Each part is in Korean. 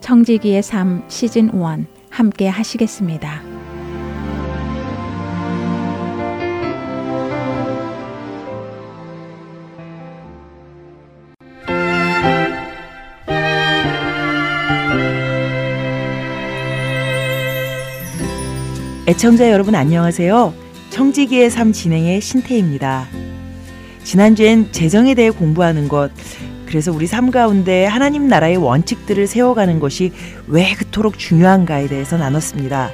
청지기의 삶 시즌 1 함께 하시겠습니다. 애청자 여러분 안녕하세요. 청지기의 삶 진행의 신태입니다. 지난주엔 재정에 대해 공부하는 것, 그래서 우리 삶 가운데 하나님 나라의 원칙들을 세워가는 것이 왜 그토록 중요한가에 대해서 나눴습니다.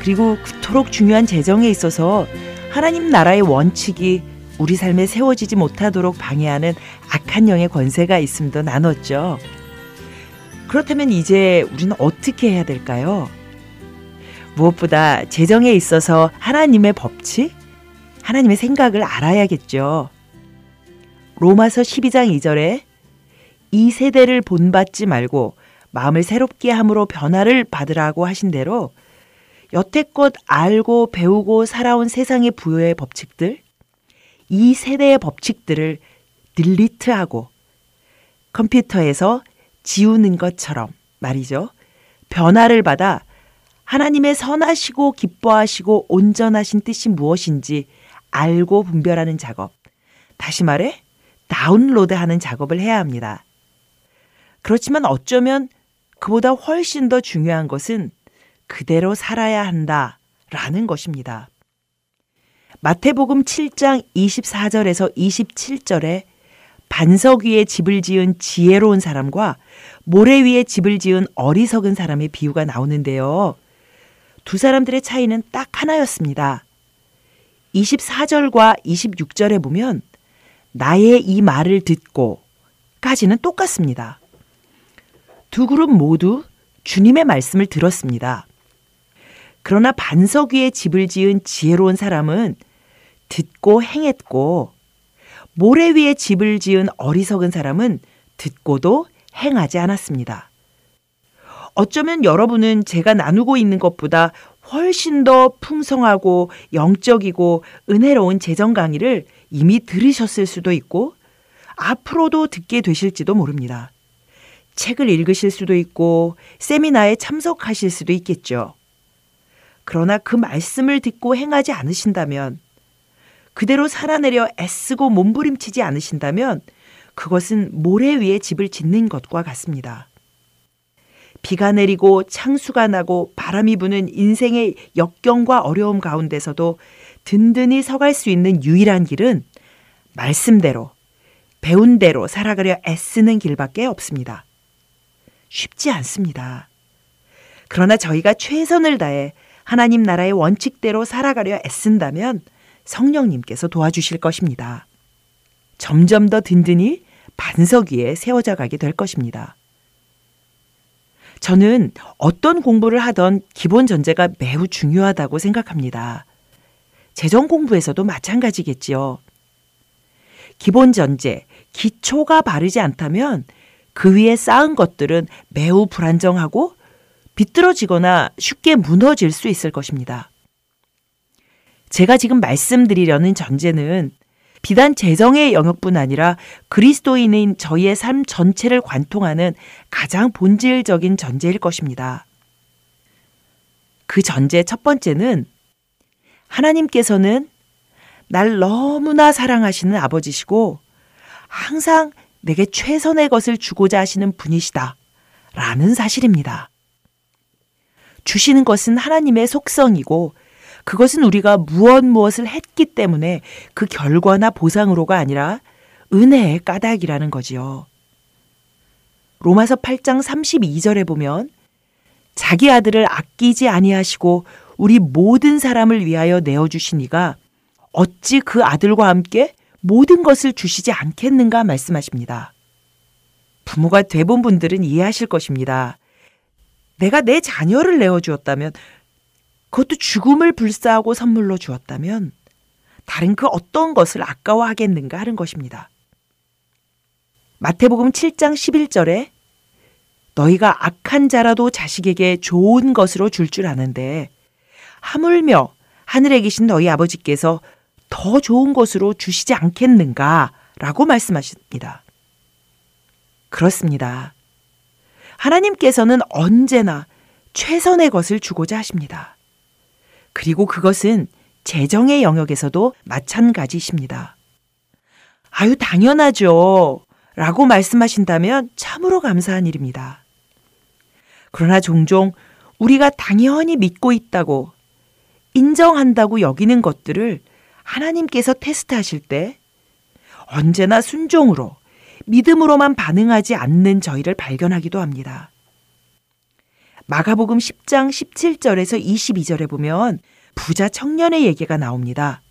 그리고 그토록 중요한 재정에 있어서 하나님 나라의 원칙이 우리 삶에 세워지지 못하도록 방해하는 악한 영의 권세가 있음도 나눴죠. 그렇다면 이제 우리는 어떻게 해야 될까요? 무엇보다 재정에 있어서 하나님의 법칙, 하나님의 생각을 알아야겠죠. 로마서 12장 2절에 이 세대를 본받지 말고 마음을 새롭게 함으로 변화를 받으라고 하신 대로 여태껏 알고 배우고 살아온 세상의 부여의 법칙들, 이 세대의 법칙들을 딜리트하고 컴퓨터에서 지우는 것처럼 말이죠. 변화를 받아 하나님의 선하시고 기뻐하시고 온전하신 뜻이 무엇인지 알고 분별하는 작업. 다시 말해, 다운로드 하는 작업을 해야 합니다. 그렇지만 어쩌면 그보다 훨씬 더 중요한 것은 그대로 살아야 한다 라는 것입니다. 마태복음 7장 24절에서 27절에 반석 위에 집을 지은 지혜로운 사람과 모래 위에 집을 지은 어리석은 사람의 비유가 나오는데요. 두 사람들의 차이는 딱 하나였습니다. 24절과 26절에 보면 나의 이 말을 듣고까지는 똑같습니다. 두 그룹 모두 주님의 말씀을 들었습니다. 그러나 반석 위에 집을 지은 지혜로운 사람은 듣고 행했고 모래 위에 집을 지은 어리석은 사람은 듣고도 행하지 않았습니다. 어쩌면 여러분은 제가 나누고 있는 것보다 훨씬 더 풍성하고 영적이고 은혜로운 재정 강의를 이미 들으셨을 수도 있고 앞으로도 듣게 되실지도 모릅니다. 책을 읽으실 수도 있고 세미나에 참석하실 수도 있겠죠. 그러나 그 말씀을 듣고 행하지 않으신다면 그대로 살아내려 애쓰고 몸부림치지 않으신다면 그것은 모래 위에 집을 짓는 것과 같습니다. 비가 내리고 창수가 나고 바람이 부는 인생의 역경과 어려움 가운데서도 든든히 서갈 수 있는 유일한 길은 말씀대로, 배운 대로 살아가려 애쓰는 길밖에 없습니다. 쉽지 않습니다. 그러나 저희가 최선을 다해 하나님 나라의 원칙대로 살아가려 애쓴다면 성령님께서 도와주실 것입니다. 점점 더 든든히 반석 위에 세워져 가게 될 것입니다. 저는 어떤 공부를 하던 기본 전제가 매우 중요하다고 생각합니다. 재정 공부에서도 마찬가지겠지요. 기본 전제, 기초가 바르지 않다면 그 위에 쌓은 것들은 매우 불안정하고 비뚤어지거나 쉽게 무너질 수 있을 것입니다. 제가 지금 말씀드리려는 전제는 비단 재정의 영역뿐 아니라 그리스도인인 저희의 삶 전체를 관통하는 가장 본질적인 전제일 것입니다. 그 전제 첫 번째는 하나님께서는 날 너무나 사랑하시는 아버지시고 항상 내게 최선의 것을 주고자 하시는 분이시다. 라는 사실입니다. 주시는 것은 하나님의 속성이고 그것은 우리가 무엇 무엇을 했기 때문에 그 결과나 보상으로가 아니라 은혜의 까닭이라는 거지요. 로마서 8장 32절에 보면 자기 아들을 아끼지 아니하시고 우리 모든 사람을 위하여 내어 주시니가 어찌 그 아들과 함께 모든 것을 주시지 않겠는가 말씀하십니다. 부모가 되본 분들은 이해하실 것입니다. 내가 내 자녀를 내어주었다면, 그것도 죽음을 불사하고 선물로 주었다면, 다른 그 어떤 것을 아까워하겠는가 하는 것입니다. 마태복음 7장 11절에 너희가 악한 자라도 자식에게 좋은 것으로 줄줄 아는데 하물며 하늘에 계신 너희 아버지께서 더 좋은 것으로 주시지 않겠는가? 라고 말씀하십니다. 그렇습니다. 하나님께서는 언제나 최선의 것을 주고자 하십니다. 그리고 그것은 재정의 영역에서도 마찬가지십니다. 아유, 당연하죠. 라고 말씀하신다면 참으로 감사한 일입니다. 그러나 종종 우리가 당연히 믿고 있다고 인정한다고 여기는 것들을 하나님께서 테스트하실 때 언제나 순종으로 믿음으로만 반응하지 않는 저희를 발견하기도 합니다. 마가복음 10장 17절에서 22절에 보면 부자 청년의 얘기가 나옵니다.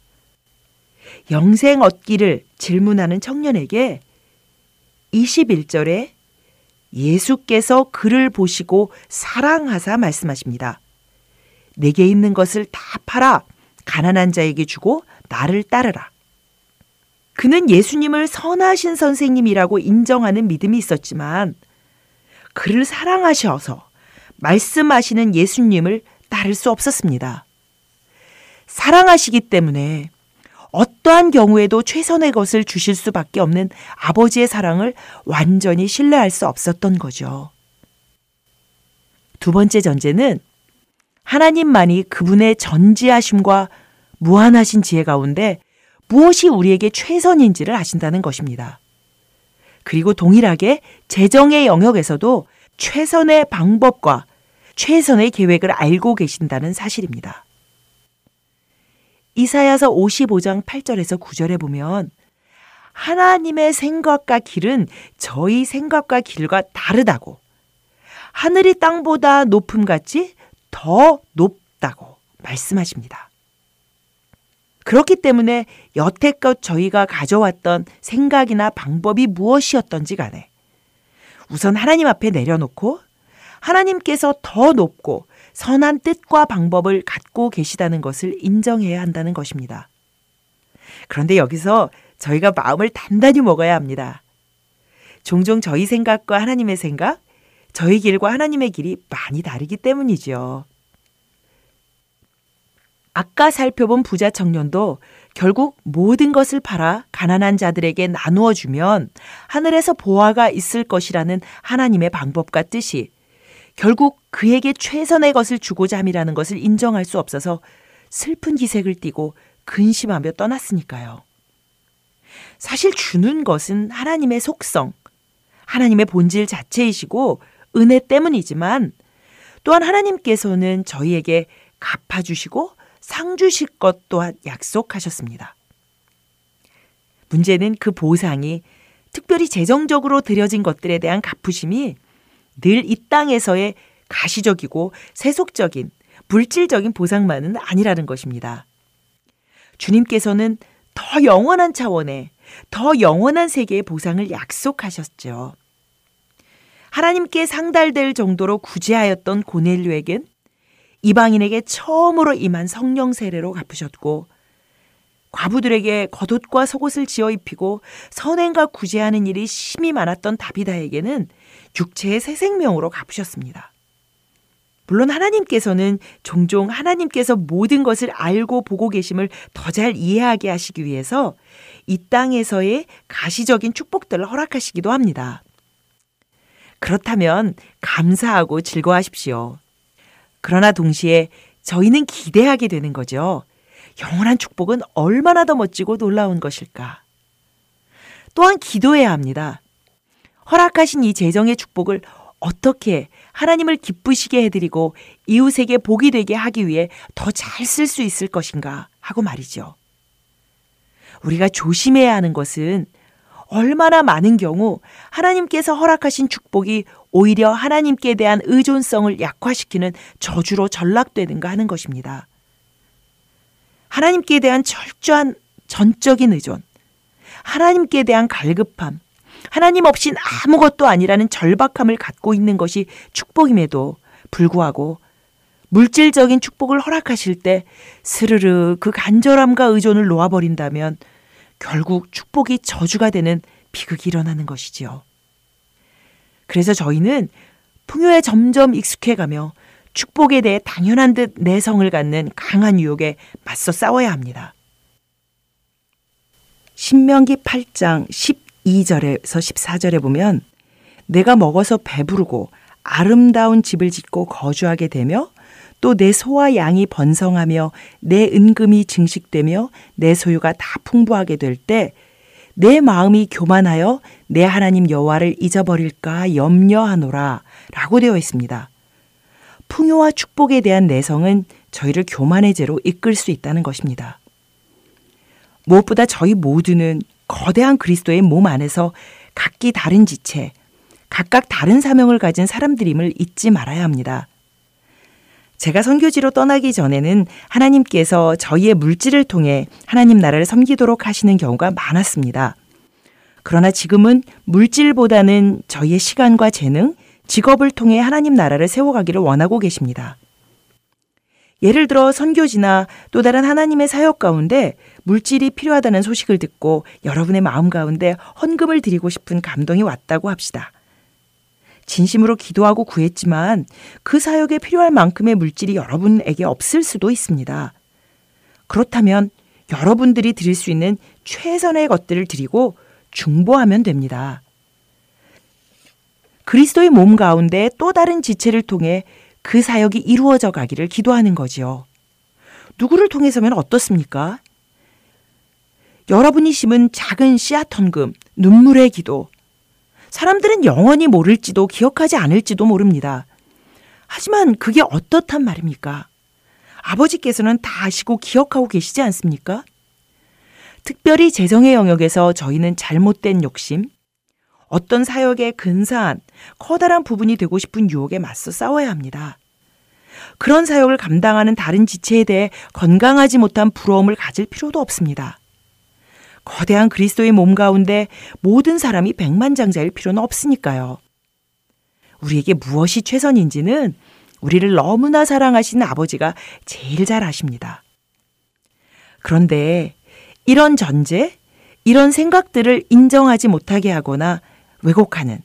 영생 얻기를 질문하는 청년에게 21절에 예수께서 그를 보시고 사랑하사 말씀하십니다. 내게 있는 것을 다 팔아 가난한 자에게 주고 나를 따르라. 그는 예수님을 선하신 선생님이라고 인정하는 믿음이 있었지만 그를 사랑하셔서 말씀하시는 예수님을 따를 수 없었습니다. 사랑하시기 때문에 어떠한 경우에도 최선의 것을 주실 수밖에 없는 아버지의 사랑을 완전히 신뢰할 수 없었던 거죠. 두 번째 전제는 하나님만이 그분의 전지하심과 무한하신 지혜 가운데 무엇이 우리에게 최선인지를 아신다는 것입니다. 그리고 동일하게 재정의 영역에서도 최선의 방법과 최선의 계획을 알고 계신다는 사실입니다. 이사야서 55장 8절에서 9절에 보면 하나님의 생각과 길은 저희 생각과 길과 다르다고 하늘이 땅보다 높음 같이 더 높다고 말씀하십니다. 그렇기 때문에 여태껏 저희가 가져왔던 생각이나 방법이 무엇이었던지 간에 우선 하나님 앞에 내려놓고 하나님께서 더 높고 선한 뜻과 방법을 갖고 계시다는 것을 인정해야 한다는 것입니다. 그런데 여기서 저희가 마음을 단단히 먹어야 합니다. 종종 저희 생각과 하나님의 생각, 저희 길과 하나님의 길이 많이 다르기 때문이죠. 아까 살펴본 부자 청년도 결국 모든 것을 팔아 가난한 자들에게 나누어 주면 하늘에서 보화가 있을 것이라는 하나님의 방법과 뜻이 결국 그에게 최선의 것을 주고자 함이라는 것을 인정할 수 없어서 슬픈 기색을 띠고 근심하며 떠났으니까요. 사실 주는 것은 하나님의 속성, 하나님의 본질 자체이시고 은혜 때문이지만 또한 하나님께서는 저희에게 갚아주시고 상 주실 것 또한 약속하셨습니다. 문제는 그 보상이 특별히 재정적으로 드려진 것들에 대한 갚으심이 늘 이 땅에서의 가시적이고 세속적인 물질적인 보상만은 아니라는 것입니다. 주님께서는 더 영원한 차원의 더 영원한 세계의 보상을 약속하셨죠. 하나님께 상달될 정도로 구제하였던 고넬류에겐 이방인에게 처음으로 임한 성령 세례로 갚으셨고 과부들에게 겉옷과 속옷을 지어 입히고 선행과 구제하는 일이 심히 많았던 다비다에게는 육체의 새 생명으로 갚으셨습니다. 물론 하나님께서는 종종 하나님께서 모든 것을 알고 보고 계심을 더 잘 이해하게 하시기 위해서 이 땅에서의 가시적인 축복들을 허락하시기도 합니다. 그렇다면 감사하고 즐거워하십시오. 그러나 동시에 저희는 기대하게 되는 거죠. 영원한 축복은 얼마나 더 멋지고 놀라운 것일까. 또한 기도해야 합니다. 허락하신 이 재정의 축복을 어떻게 하나님을 기쁘시게 해드리고 이웃에게 복이 되게 하기 위해 더 잘 쓸 수 있을 것인가 하고 말이죠. 우리가 조심해야 하는 것은 얼마나 많은 경우 하나님께서 허락하신 축복이 오히려 하나님께 대한 의존성을 약화시키는 저주로 전락되는가 하는 것입니다. 하나님께 대한 철저한 전적인 의존, 하나님께 대한 갈급함, 하나님 없인 아무것도 아니라는 절박함을 갖고 있는 것이 축복임에도 불구하고 물질적인 축복을 허락하실 때 스르르 그 간절함과 의존을 놓아버린다면 결국 축복이 저주가 되는 비극이 일어나는 것이지요. 그래서 저희는 풍요에 점점 익숙해가며 축복에 대해 당연한 듯 내성을 갖는 강한 유혹에 맞서 싸워야 합니다. 신명기 8장 12절에서 14절에 보면 내가 먹어서 배부르고 아름다운 집을 짓고 거주하게 되며 또 내 소와 양이 번성하며 내 은금이 증식되며 내 소유가 다 풍부하게 될 때 내 마음이 교만하여 내 하나님 여호와를 잊어버릴까 염려하노라 라고 되어 있습니다. 풍요와 축복에 대한 내성은 저희를 교만의 죄로 이끌 수 있다는 것입니다. 무엇보다 저희 모두는 거대한 그리스도의 몸 안에서 각기 다른 지체, 각각 다른 사명을 가진 사람들임을 잊지 말아야 합니다. 제가 선교지로 떠나기 전에는 하나님께서 저희의 물질을 통해 하나님 나라를 섬기도록 하시는 경우가 많았습니다. 그러나 지금은 물질보다는 저희의 시간과 재능, 직업을 통해 하나님 나라를 세워가기를 원하고 계십니다. 예를 들어 선교지나 또 다른 하나님의 사역 가운데 물질이 필요하다는 소식을 듣고 여러분의 마음 가운데 헌금을 드리고 싶은 감동이 왔다고 합시다. 진심으로 기도하고 구했지만 그 사역에 필요할 만큼의 물질이 여러분에게 없을 수도 있습니다. 그렇다면 여러분들이 드릴 수 있는 최선의 것들을 드리고 중보하면 됩니다. 그리스도의 몸 가운데 또 다른 지체를 통해 그 사역이 이루어져 가기를 기도하는 거지요. 누구를 통해서면 어떻습니까? 여러분이 심은 작은 씨앗 헌금, 눈물의 기도. 사람들은 영원히 모를지도 기억하지 않을지도 모릅니다. 하지만 그게 어떻단 말입니까? 아버지께서는 다 아시고 기억하고 계시지 않습니까? 특별히 재정의 영역에서 저희는 잘못된 욕심, 어떤 사역에 근사한 커다란 부분이 되고 싶은 유혹에 맞서 싸워야 합니다. 그런 사역을 감당하는 다른 지체에 대해 건강하지 못한 부러움을 가질 필요도 없습니다. 거대한 그리스도의 몸 가운데 모든 사람이 백만장자일 필요는 없으니까요. 우리에게 무엇이 최선인지는 우리를 너무나 사랑하시는 아버지가 제일 잘 아십니다. 그런데 이런 전제, 이런 생각들을 인정하지 못하게 하거나 왜곡하는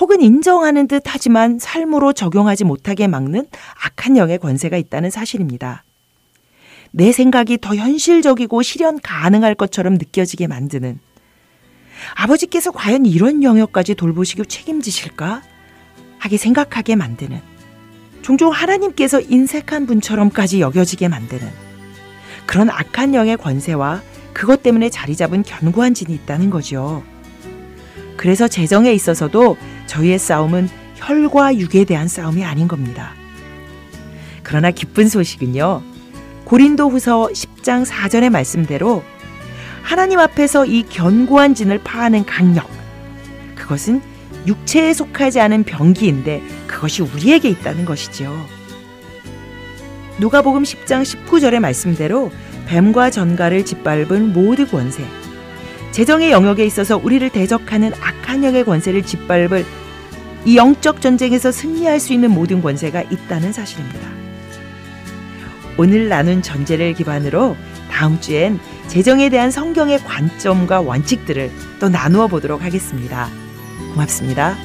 혹은 인정하는 듯 하지만 삶으로 적용하지 못하게 막는 악한 영의 권세가 있다는 사실입니다. 내 생각이 더 현실적이고 실현 가능할 것처럼 느껴지게 만드는 아버지께서 과연 이런 영역까지 돌보시고 책임지실까? 하게 생각하게 만드는 종종 하나님께서 인색한 분처럼까지 여겨지게 만드는 그런 악한 영의 권세와 그것 때문에 자리 잡은 견고한 진이 있다는 거죠. 그래서 재정에 있어서도 저희의 싸움은 혈과 육에 대한 싸움이 아닌 겁니다. 그러나 기쁜 소식은요. 고린도 후서 10장 4절의 말씀대로 하나님 앞에서 이 견고한 진을 파하는 강력. 그것은 육체에 속하지 않은 병기인데 그것이 우리에게 있다는 것이지요. 누가복음 10장 19절의 말씀대로 뱀과 전갈을 짓밟은 모든 권세, 재정의 영역에 있어서 우리를 대적하는 악한 영의 권세를 짓밟을 이 영적 전쟁에서 승리할 수 있는 모든 권세가 있다는 사실입니다. 오늘 나눈 전제를 기반으로 다음 주엔 재정에 대한 성경의 관점과 원칙들을 또 나누어 보도록 하겠습니다. 고맙습니다.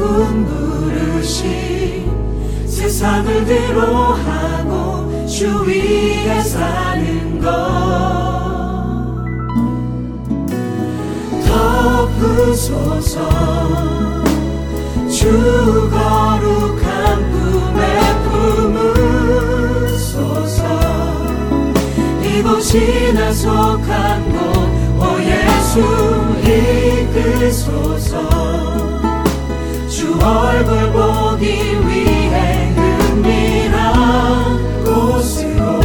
꿈 부르신 세상을 대로하고 주 위에 사는 것덮으소서 주 거룩한 꿈에 품으소서. 이곳이 나 속한 곳오 예수 이끄소서. 얼굴 보기 위해 은밀한 곳으로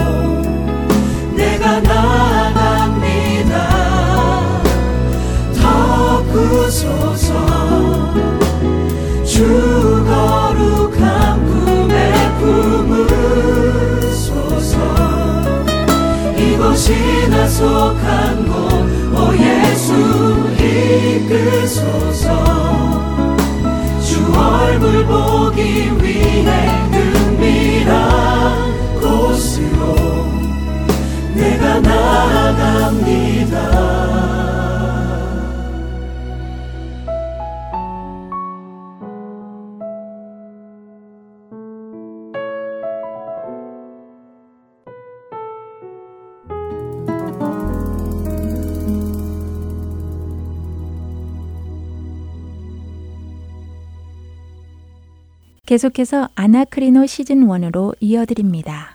내가 나아갑니다. 덮구 소서, 주 거룩한 꿈에 품으소서. 이곳이 나 속한 곳오 예수 이끄소서. 얼굴 보기 위해 은밀한 곳으로 내가 나아갑니다. 계속해서 아나크리노 시즌 1으로 이어드립니다.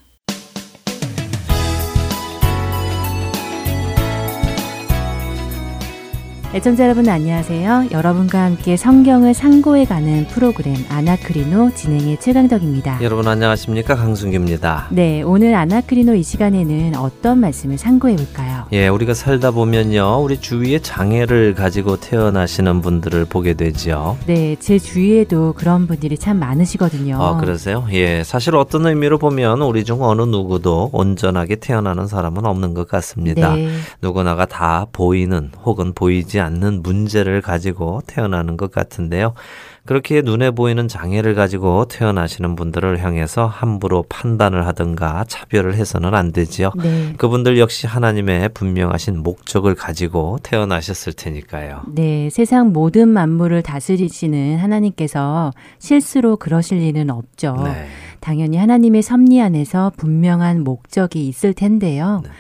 애청자 여러분 안녕하세요. 여러분과 함께 성경을 상고해 가는 프로그램 아나크리노 진행의 최강덕입니다. 여러분 안녕하십니까 강순규입니다. 네, 오늘 아나크리노 이 시간에는 어떤 말씀을 상고해 볼까요? 예, 우리가 살다 보면요, 우리 주위에 장애를 가지고 태어나시는 분들을 보게 되죠. 네, 제 주위에도 그런 분들이 참 많으시거든요. 아, 그러세요? 예, 사실 어떤 의미로 보면 우리 중 어느 누구도 온전하게 태어나는 사람은 없는 것 같습니다. 네. 누구나가 다 보이는 혹은 보이지 않는 문제를 가지고 태어나는 것 같은데요. 그렇게 눈에 보이는 장애를 가지고 태어나시는 분들을 향해서 함부로 판단을 하든가 차별을 해서는 안 되지요. 네. 그분들 역시 하나님의 분명하신 목적을 가지고 태어나셨을 테니까요. 네, 세상 모든 만물을 다스리시는 하나님께서 실수로 그러실 리는 없죠. 네. 당연히 하나님의 섭리 안에서 분명한 목적이 있을 텐데요. 네.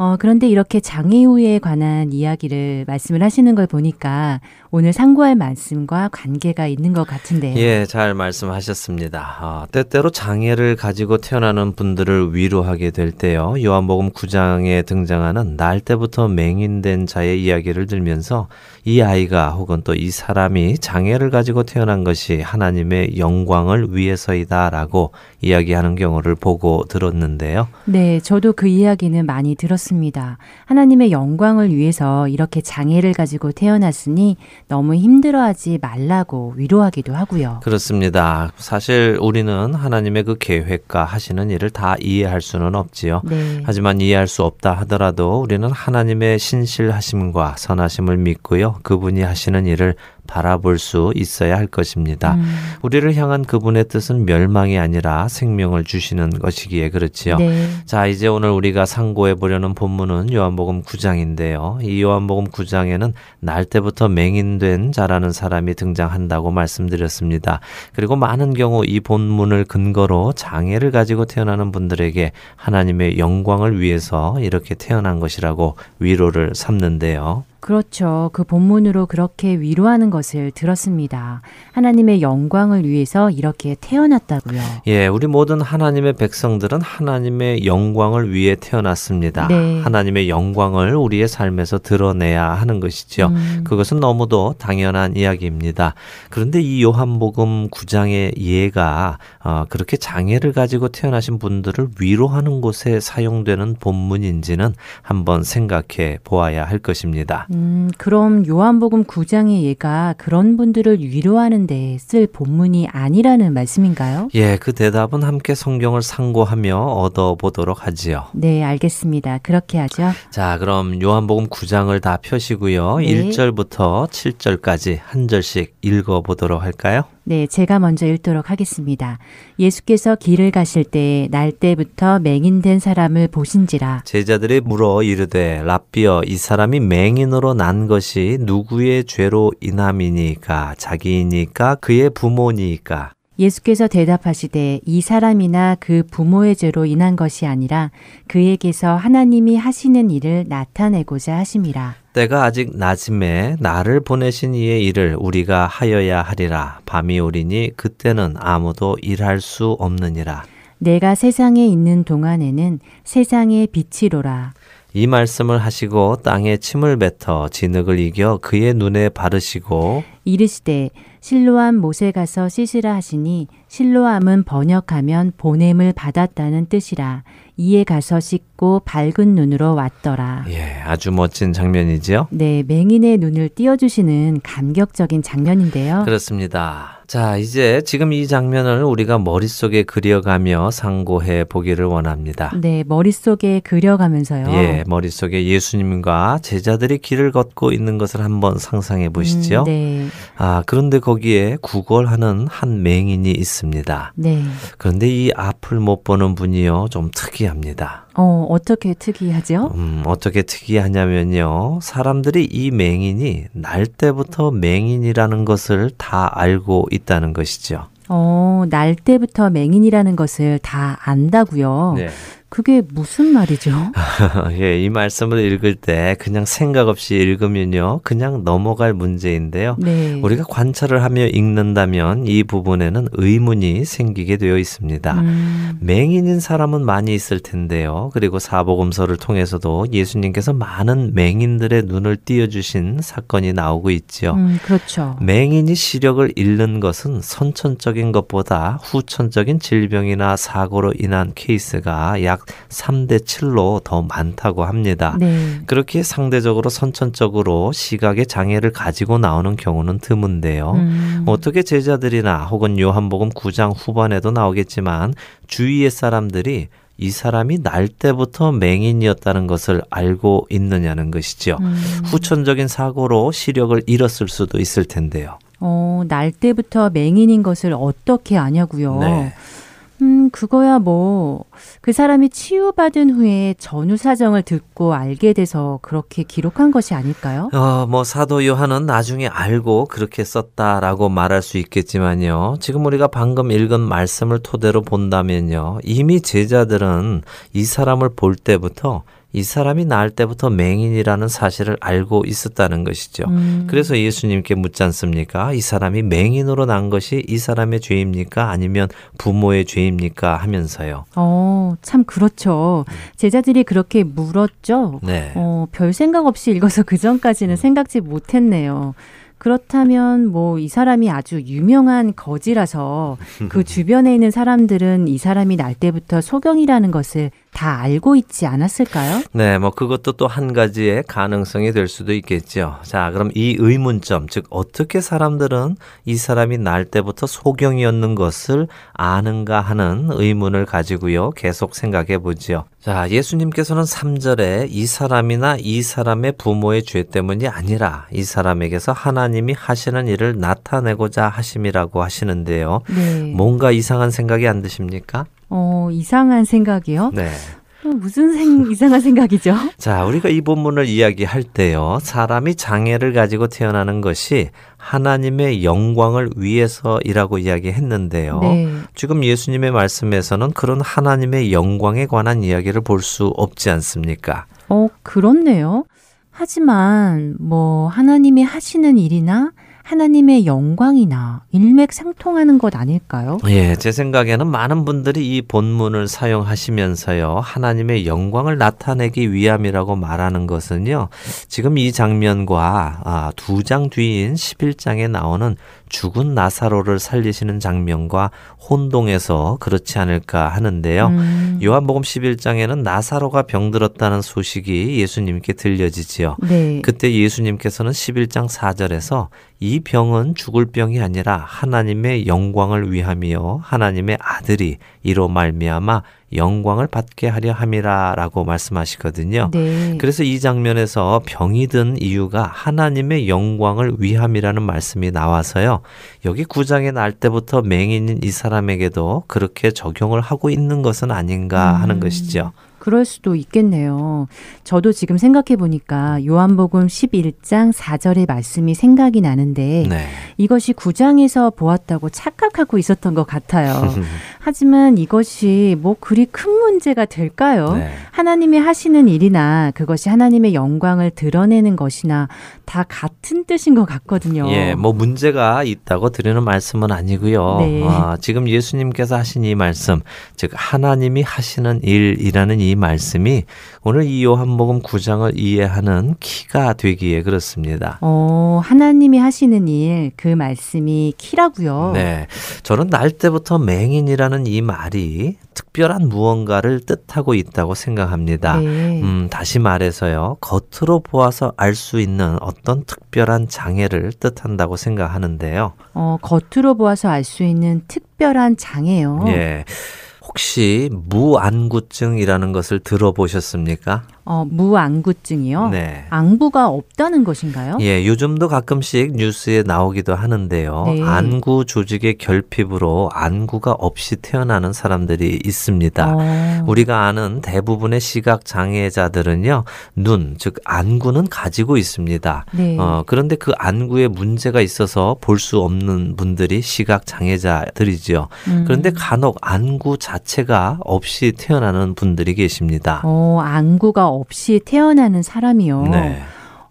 어, 그런데 이렇게 장애우에 관한 이야기를 말씀을 하시는 걸 보니까 오늘 상고할 말씀과 관계가 있는 것 같은데요. 예, 잘 말씀하셨습니다. 어, 때때로 장애를 가지고 태어나는 분들을 위로하게 될 때요. 요한복음 9장에 등장하는 날 때부터 맹인된 자의 이야기를 들면서 이 아이가 혹은 또 이 사람이 장애를 가지고 태어난 것이 하나님의 영광을 위해서이다라고 이야기하는 경우를 보고 들었는데요. 네, 저도 그 이야기는 많이 들었습니다. 하나님의 영광을 위해서 이렇게 장애를 가지고 태어났으니 너무 힘들어하지 말라고 위로하기도 하고요. 그렇습니다. 사실 우리는 하나님의 그 계획과 하시는 일을 다 이해할 수는 없지요. 네. 하지만 이해할 수 없다 하더라도 우리는 하나님의 신실하심과 선하심을 믿고요. 그분이 하시는 일을 바라볼 수 있어야 할 것입니다. 음. 우리를 향한 그분의 뜻은 멸망이 아니라 생명을 주시는 것이기에 그렇지요. 네. 자, 이제 오늘 우리가 상고해 보려는 본문은 요한복음 9장인데요. 이 요한복음 9장에는 날 때부터 맹인된 자라는 사람이 등장한다고 말씀드렸습니다. 그리고 많은 경우 이 본문을 근거로 장애를 가지고 태어나는 분들에게 하나님의 영광을 위해서 이렇게 태어난 것이라고 위로를 삼는데요. 그렇죠. 그 본문으로 그렇게 위로하는 것을 들었습니다. 하나님의 영광을 위해서 이렇게 태어났다고요. 예, 우리 모든 하나님의 백성들은 하나님의 영광을 위해 태어났습니다. 네. 하나님의 영광을 우리의 삶에서 드러내야 하는 것이죠. 음. 그것은 너무도 당연한 이야기입니다. 그런데 이 요한복음 9장의 예가 어, 그렇게 장애를 가지고 태어나신 분들을 위로하는 곳에 사용되는 본문인지는 한번 생각해 보아야 할 것입니다. 음, 그럼 요한복음 9장의 예가 그런 분들을 위로하는 데 쓸 본문이 아니라는 말씀인가요? 예, 그 대답은 함께 성경을 상고하며 얻어보도록 하지요. 네, 알겠습니다. 그렇게 하죠. 자, 그럼 요한복음 9장을 다 펴시고요. 네. 1절부터 7절까지 한 절씩 읽어보도록 할까요? 네, 제가 먼저 읽도록 하겠습니다. 예수께서 길을 가실 때에 날 때부터 맹인된 사람을 보신지라. 제자들이 물어 이르되 랍비여 이 사람이 맹인으로 난 것이 누구의 죄로 인함이니까 자기이니까 그의 부모니까 예수께서 대답하시되 이 사람이나 그 부모의 죄로 인한 것이 아니라 그에게서 하나님이 하시는 일을 나타내고자 하심이라. 때가 아직 낮음에 나를 보내신 이의 일을 우리가 하여야 하리라. 밤이 오리니 그때는 아무도 일할 수 없느니라. 내가 세상에 있는 동안에는 세상의 빛이로라. 이 말씀을 하시고 땅에 침을 뱉어 진흙을 이겨 그의 눈에 바르시고 이르시되 실로암 못에 가서 씻으라 하시니 실로암은 번역하면 보냄을 받았다는 뜻이라 이에 가서 씻고 밝은 눈으로 왔더라. 예, 아주 멋진 장면이지요? 네, 맹인의 눈을 띄워주시는 감격적인 장면인데요. 그렇습니다. 자, 이제 지금 이 장면을 우리가 머릿속에 그려가며 상고해 보기를 원합니다. 네, 머릿속에 그려가면서요. 예, 머릿속에 예수님과 제자들이 길을 걷고 있는 것을 한번 상상해 보시죠. 음, 네. 아, 그런데 거기에 구걸하는 한 맹인이 있습니다. 네. 그런데 이 앞을 못 보는 분이요, 좀 특이 합니다. 어, 어떻게 특이하죠? 음, 어떻게 특이하냐면요. 사람들이 이 맹인이 날 때부터 맹인이라는 것을 다 알고 있다는 것이죠. 어, 날 때부터 맹인이라는 것을 다 안다고요. 네. 그게 무슨 말이죠? 예, 이 말씀을 읽을 때 그냥 생각 없이 읽으면요. 그냥 넘어갈 문제인데요. 네. 우리가 관찰을 하며 읽는다면 이 부분에는 의문이 생기게 되어 있습니다. 음. 맹인인 사람은 많이 있을 텐데요. 그리고 사복음서를 통해서도 예수님께서 많은 맹인들의 눈을 띄어주신 사건이 나오고 있죠. 음, 그렇죠. 맹인이 시력을 잃는 것은 선천적인 것보다 후천적인 질병이나 사고로 인한 케이스가 약 3대 7로 더 많다고 합니다. 네. 그렇게 상대적으로 선천적으로 시각의 장애를 가지고 나오는 경우는 드문데요. 음. 어떻게 제자들이나 혹은 요한복음 9장 후반에도 나오겠지만 주위의 사람들이 이 사람이 날 때부터 맹인이었다는 것을 알고 있느냐는 것이죠. 음. 후천적인 사고로 시력을 잃었을 수도 있을 텐데요. 어, 날 때부터 맹인인 것을 어떻게 아냐고요. 네. 음, 그거야 뭐, 그 사람이 치유받은 후에 전후 사정을 듣고 알게 돼서 그렇게 기록한 것이 아닐까요? 어, 뭐, 사도 요한은 나중에 알고 그렇게 썼다라고 말할 수 있겠지만요. 지금 우리가 방금 읽은 말씀을 토대로 본다면요. 이미 제자들은 이 사람을 볼 때부터 이 사람이 낳을 때부터 맹인이라는 사실을 알고 있었다는 것이죠. 음. 그래서 예수님께 묻지 않습니까? 이 사람이 맹인으로 난 것이 이 사람의 죄입니까? 아니면 부모의 죄입니까? 하면서요. 어, 참 그렇죠. 제자들이 그렇게 물었죠. 네. 어, 별 생각 없이 읽어서 그 전까지는 음. 생각지 못했네요. 그렇다면 뭐 이 사람이 아주 유명한 거지라서 그 주변에 있는 사람들은 이 사람이 날 때부터 소경이라는 것을 다 알고 있지 않았을까요? 네, 뭐 그것도 또 한 가지의 가능성이 될 수도 있겠죠. 자, 그럼 이 의문점, 즉 어떻게 사람들은 이 사람이 날 때부터 소경이었는 것을 아는가 하는 의문을 가지고요. 계속 생각해 보지요. 자, 예수님께서는 3절에 이 사람이나 이 사람의 부모의 죄 때문이 아니라 이 사람에게서 하나님이 하시는 일을 나타내고자 하심이라고 하시는데요. 네. 뭔가 이상한 생각이 안 드십니까? 어, 이상한 생각이요? 네. 어, 무슨 생, 이상한 생각이죠? 자, 우리가 이 본문을 이야기할 때요. 사람이 장애를 가지고 태어나는 것이 하나님의 영광을 위해서이라고 이야기했는데요. 네. 지금 예수님의 말씀에서는 그런 하나님의 영광에 관한 이야기를 볼 수 없지 않습니까? 어, 그렇네요. 하지만 뭐 하나님이 하시는 일이나 하나님의 영광이나 일맥상통하는 것 아닐까요? 예, 제 생각에는 많은 분들이 이 본문을 사용하시면서요, 하나님의 영광을 나타내기 위함이라고 말하는 것은요, 지금 이 장면과 아, 두 장 뒤인 11장에 나오는 죽은 나사로를 살리시는 장면과 혼동해서 그렇지 않을까 하는데요. 음. 요한복음 11장에는 나사로가 병들었다는 소식이 예수님께 들려지지요. 네. 그때 예수님께서는 11장 4절에서 이 병은 죽을 병이 아니라 하나님의 영광을 위함이요 하나님의 아들이 이로 말미암아 영광을 받게 하려 함이라라고 말씀하시거든요. 네. 그래서 이 장면에서 병이 든 이유가 하나님의 영광을 위함이라는 말씀이 나와서요. 여기 구장에 날 때부터 맹인인 이 사람에게도 그렇게 적용을 하고 있는 것은 아닌가 하는 음. 것이죠. 그럴 수도 있겠네요. 저도 지금 생각해 보니까 요한복음 11장 4절의 말씀이 생각이 나는데 네. 이것이 9장에서 보았다고 착각하고 있었던 것 같아요. 하지만 이것이 뭐 그리 큰 문제가 될까요? 네. 하나님이 하시는 일이나 그것이 하나님의 영광을 드러내는 것이나 다 같은 뜻인 것 같거든요. 예, 뭐 문제가 있다고 드리는 말씀은 아니고요. 네. 아, 지금 예수님께서 하신 이 말씀, 즉 하나님이 하시는 일이라는 이 말씀이 오늘 이 요한복음 9장을 이해하는 키가 되기에 그렇습니다. 어, 하나님이 하시는 일, 그 말씀이 키라고요. 네. 저는 날 때부터 맹인이라는 이 말이 특별한 무언가를 뜻하고 있다고 생각합니다. 네. 음, 다시 말해서요. 겉으로 보아서 알 수 있는 어떤 특별한 장애를 뜻한다고 생각하는데요. 어, 겉으로 보아서 알 수 있는 특별한 장애요. 예. 혹시 무안구증이라는 것을 들어보셨습니까? 어, 무안구증이요? 네. 안구가 없다는 것인가요? 예, 요즘도 가끔씩 뉴스에 나오기도 하는데요. 네. 안구 조직의 결핍으로 안구가 없이 태어나는 사람들이 있습니다. 어. 우리가 아는 대부분의 시각 장애자들은요, 눈, 즉 안구는 가지고 있습니다. 네. 어, 그런데 그 안구에 문제가 있어서 볼 수 없는 분들이 시각 장애자들이지요. 음. 그런데 간혹 안구 자체가 없이 태어나는 분들이 계십니다. 어, 안구가 없이 태어나는 사람이요. 네.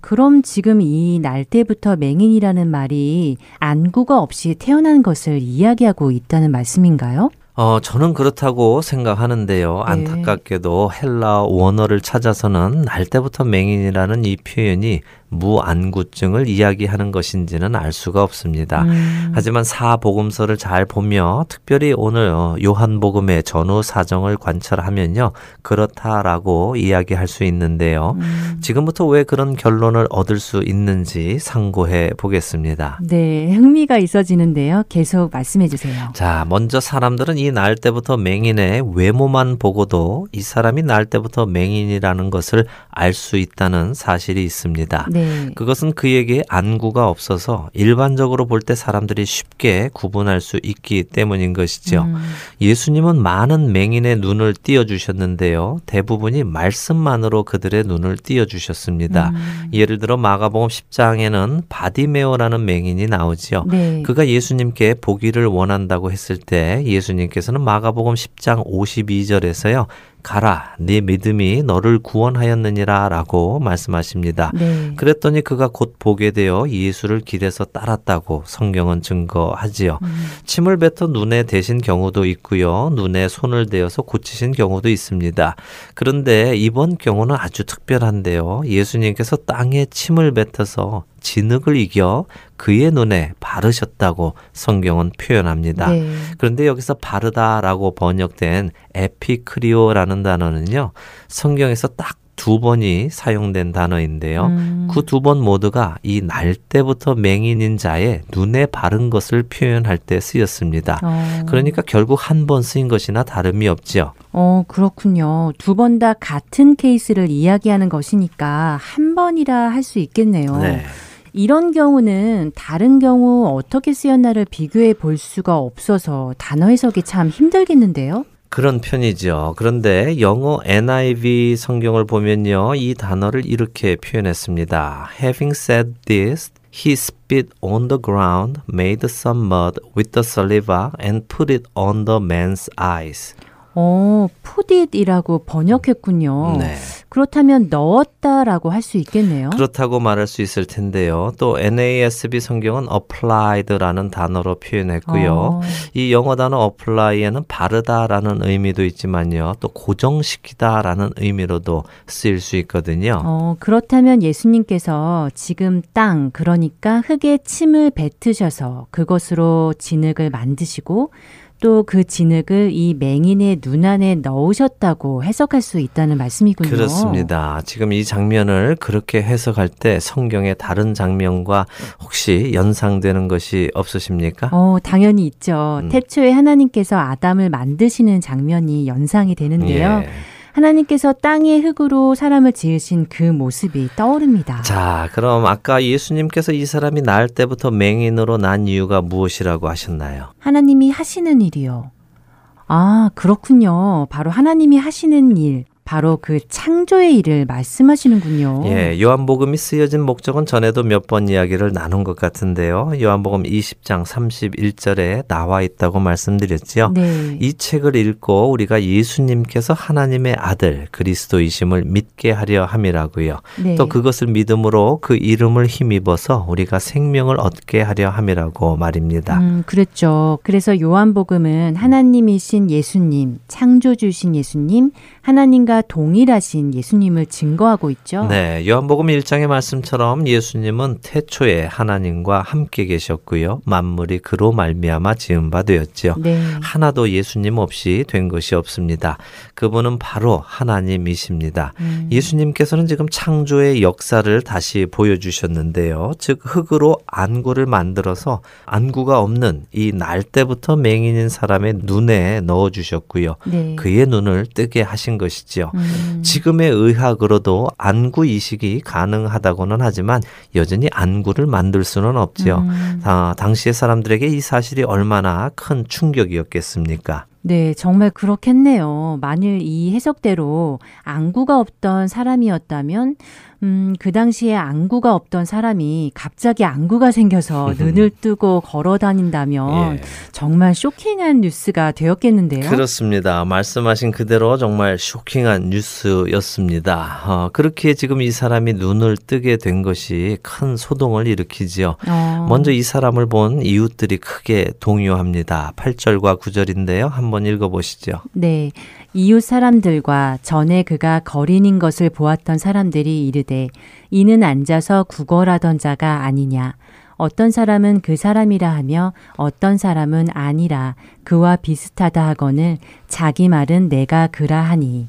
그럼 지금 이 날 때부터 맹인이라는 말이 안구가 없이 태어난 것을 이야기하고 있다는 말씀인가요? 어, 저는 그렇다고 생각하는데요. 네. 안타깝게도 헬라 원어를 찾아서는 날 때부터 맹인이라는 이 표현이 무안구증을 이야기하는 것인지는 알 수가 없습니다. 음. 하지만 사복음서를 잘 보며 특별히 오늘 어, 요한복음의 전후 사정을 관찰하면요. 그렇다라고 이야기할 수 있는데요. 음. 지금부터 왜 그런 결론을 얻을 수 있는지 상고해 보겠습니다. 네, 흥미가 있어지는데요. 계속 말씀해 주세요. 자, 먼저 사람들은 이 날 때부터 맹인의 외모만 보고도 이 사람이 날 때부터 맹인이라는 것을 알 수 있다는 사실이 있습니다. 네. 네. 그것은 그에게 안구가 없어서 일반적으로 볼 때 사람들이 쉽게 구분할 수 있기 때문인 것이죠. 음. 예수님은 많은 맹인의 눈을 띄어 주셨는데요. 대부분이 말씀만으로 그들의 눈을 띄어 주셨습니다. 음. 예를 들어 마가복음 10장에는 바디메오라는 맹인이 나오지요. 네. 그가 예수님께 보기를 원한다고 했을 때 예수님께서는 마가복음 10장 52절에서요. 가라 네 믿음이 너를 구원하였느니라라고 말씀하십니다. 네. 그랬더니 그가 곧 보게 되어 예수를 길에서 따랐다고 성경은 증거하지요. 음. 침을 뱉어 눈에 대신 경우도 있고요. 눈에 손을 대어서 고치신 경우도 있습니다. 그런데 이번 경우는 아주 특별한데요. 예수님께서 땅에 침을 뱉어서 진흙을 이겨 그의 눈에 바르셨다고 성경은 표현합니다. 네. 그런데 여기서 바르다라고 번역된 에피크리오라는 단어는요. 성경에서 딱 두 번이 사용된 단어인데요. 음. 그두 번 모두가 이 날 때부터 맹인인 자의 눈에 바른 것을 표현할 때 쓰였습니다. 어. 그러니까 결국 한 번 쓰인 것이나 다름이 없죠. 어, 그렇군요. 두 번 다 같은 케이스를 이야기하는 것이니까 한 번이라 할 수 있겠네요. 네. 이런 경우는 다른 경우 어떻게 쓰였나를 비교해 볼 수가 없어서 단어 해석이 참 힘들겠는데요? 그런 편이죠. 그런데 영어 NIV 성경을 보면요. 이 단어를 이렇게 표현했습니다. Having said this, he spit on the ground, made some mud with the saliva and put it on the man's eyes. 어, 푸딧이라고 번역했군요. 네. 그렇다면 넣었다라고 할 수 있겠네요. 그렇다고 말할 수 있을 텐데요. 또 NASB 성경은 applied라는 단어로 표현했고요. 어. 이 영어 단어 apply에는 바르다라는 의미도 있지만요. 또 고정시키다라는 의미로도 쓰일 수 있거든요. 어, 그렇다면 예수님께서 지금 땅 그러니까 흙에 침을 뱉으셔서 그것으로 진흙을 만드시고 또 그 진흙을 이 맹인의 눈 안에 넣으셨다고 해석할 수 있다는 말씀이군요. 그렇습니다. 지금 이 장면을 그렇게 해석할 때 성경의 다른 장면과 혹시 연상되는 것이 없으십니까? 어, 당연히 있죠. 음. 태초에 하나님께서 아담을 만드시는 장면이 연상이 되는데요. 예. 하나님께서 땅의 흙으로 사람을 지으신 그 모습이 떠오릅니다. 자, 그럼 아까 예수님께서 이 사람이 날 때부터 맹인으로 난 이유가 무엇이라고 하셨나요? 하나님이 하시는 일이요. 아, 그렇군요. 바로 하나님이 하시는 일. 바로 그 창조의 일을 말씀하시는군요. 예, 요한복음이 쓰여진 목적은 전에도 몇 번 이야기를 나눈 것 같은데요. 요한복음 20장 31절에 나와 있다고 말씀드렸죠. 네. 이 책을 읽고 우리가 예수님께서 하나님의 아들 그리스도이심을 믿게 하려 함이라고요. 네. 또 그것을 믿음으로 그 이름을 힘입어서 우리가 생명을 얻게 하려 함이라고 말입니다. 음, 그렇죠. 그래서 요한복음은 하나님이신 예수님, 창조주신 예수님, 하나님과 동일하신 예수님을 증거하고 있죠. 네, 요한복음 1장의 말씀처럼 예수님은 태초에 하나님과 함께 계셨고요. 만물이 그로 말미암아 지은 바 되었죠. 네. 하나도 예수님 없이 된 것이 없습니다. 그분은 바로 하나님이십니다. 음. 예수님께서는 지금 창조의 역사를 다시 보여주셨는데요. 즉 흙으로 안구를 만들어서 안구가 없는 이 날 때부터 맹인인 사람의 눈에 넣어 주셨고요. 네. 그의 눈을 뜨게 하신 것이지요. 음. 지금의 의학으로도 안구 이식이 가능하다고는 하지만 여전히 안구를 만들 수는 없지요. 음. 아, 당시의 사람들에게 이 사실이 얼마나 큰 충격이었겠습니까? 네, 정말 그렇겠네요. 만일 이 해석대로 안구가 없던 사람이었다면 음, 그 당시에 안구가 없던 사람이 갑자기 안구가 생겨서 눈을 뜨고 걸어 다닌다면 예. 정말 쇼킹한 뉴스가 되었겠는데요. 그렇습니다. 말씀하신 그대로 정말 쇼킹한 뉴스였습니다. 어, 그렇게 지금 이 사람이 눈을 뜨게 된 것이 큰 소동을 일으키지요. 어. 먼저 이 사람을 본 이웃들이 크게 동요합니다. 8절과 9절인데요. 한번 읽어보시죠. 네. 이웃 사람들과 전에 그가 거린인 것을 보았던 사람들이 이르되 이는 앉아서 구걸하던 자가 아니냐 어떤 사람은 그 사람이라 하며 어떤 사람은 아니라 그와 비슷하다 하거늘 자기 말은 내가 그라 하니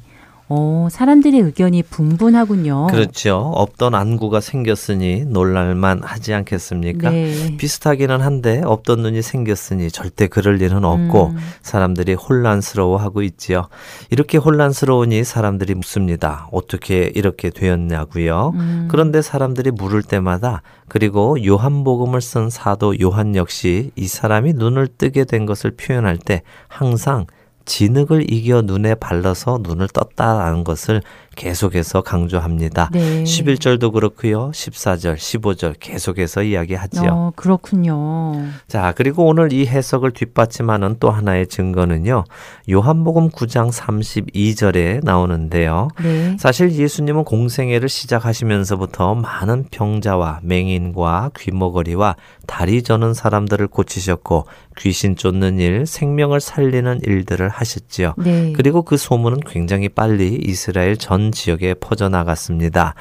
어, 사람들의 의견이 분분하군요. 그렇죠. 없던 안구가 생겼으니 놀랄만 하지 않겠습니까? 네. 비슷하기는 한데 없던 눈이 생겼으니 절대 그럴 일은 없고 음. 사람들이 혼란스러워하고 있지요. 이렇게 혼란스러우니 사람들이 묻습니다. 어떻게 이렇게 되었냐고요. 음. 그런데 사람들이 물을 때마다 그리고 요한복음을 쓴 사도 요한 역시 이 사람이 눈을 뜨게 된 것을 표현할 때 항상 진흙을 이겨 눈에 발라서 눈을 떴다라는 것을 계속해서 강조합니다. 네. 11절도 그렇고요. 14절, 15절 계속해서 이야기하지요. 어, 그렇군요. 자, 그리고 오늘 이 해석을 뒷받침하는 또 하나의 증거는요. 요한복음 9장 32절에 나오는데요. 네. 사실 예수님은 공생애를 시작하시면서부터 많은 병자와 맹인과 귀머거리와 다리 저는 사람들을 고치셨고 귀신 쫓는 일, 생명을 살리는 일들을 하셨지요. 네. 그리고 그 소문은 굉장히 빨리 이스라엘 전온 지역에 퍼져나갔습니다.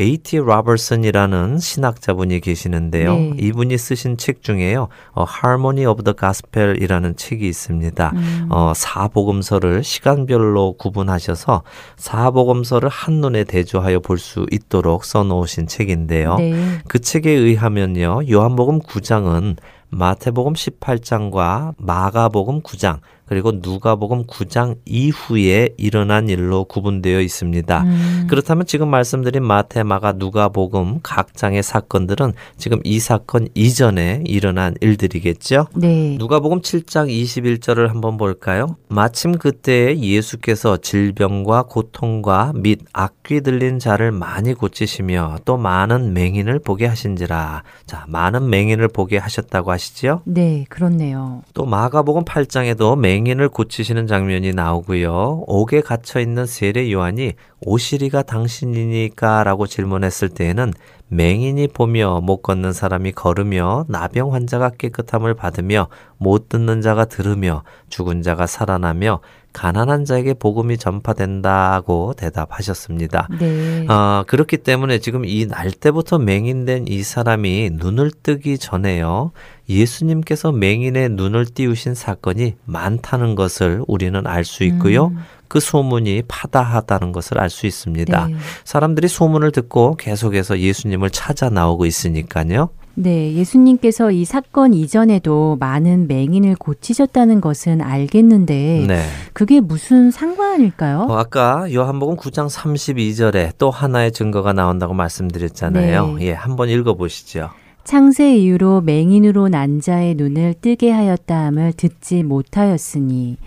A.T. 로버슨이라는 신학자분이 계시는데요. 네. 이분이 쓰신 책 중에요. 어, Harmony of the Gospel이라는 책이 있습니다. 음. 어, 사복음서를 시간별로 구분하셔서 사복음서를 한눈에 대조하여 볼 수 있도록 써놓으신 책인데요. 네. 그 책에 의하면요. 요한복음 9장은 마태복음 18장과 마가복음 9장 그리고 누가복음 9장 이후에 일어난 일로 구분되어 있습니다. 음. 그렇다면 지금 말씀드린 마태, 마가, 누가복음 각 장의 사건들은 지금 이 사건 이전에 일어난 일들이겠죠. 네. 누가복음 7장 21절을 한번 볼까요? 마침 그때 예수께서 질병과 고통과 및 악귀 들린 자를 많이 고치시며 또 많은 맹인을 보게 하신지라. 자, 많은 맹인을 보게 하셨다고 하시지요? 네, 그렇네요. 또 마가복음 8장에도 맹 맹인을 고치시는 장면이 나오고요. 옥에 갇혀 있는 세례 요한이 오시리가 당신이니까라고 질문했을 때에는 맹인이 보며 못 걷는 사람이 걸으며 나병 환자가 깨끗함을 받으며 못 듣는 자가 들으며 죽은 자가 살아나며 가난한 자에게 복음이 전파된다고 대답하셨습니다. 네. 어, 그렇기 때문에 지금 이 날 때부터 맹인된 이 사람이 눈을 뜨기 전에요. 예수님께서 맹인의 눈을 띄우신 사건이 많다는 것을 우리는 알 수 있고요. 음. 그 소문이 파다하다는 것을 알 수 있습니다. 네. 사람들이 소문을 듣고 계속해서 예수님을 찾아 나오고 있으니까요. 네, 예수님께서 이 사건 이전에도 많은 맹인을 고치셨다는 것은 알겠는데 네. 그게 무슨 상관일까요? 어, 아까 요한복음 9장 32절에 또 하나의 증거가 나온다고 말씀드렸잖아요. 네. 예, 한번 읽어 보시죠. 창세 이후로 맹인으로 난 자의 눈을 뜨게 하였다함을 듣지 못하였으니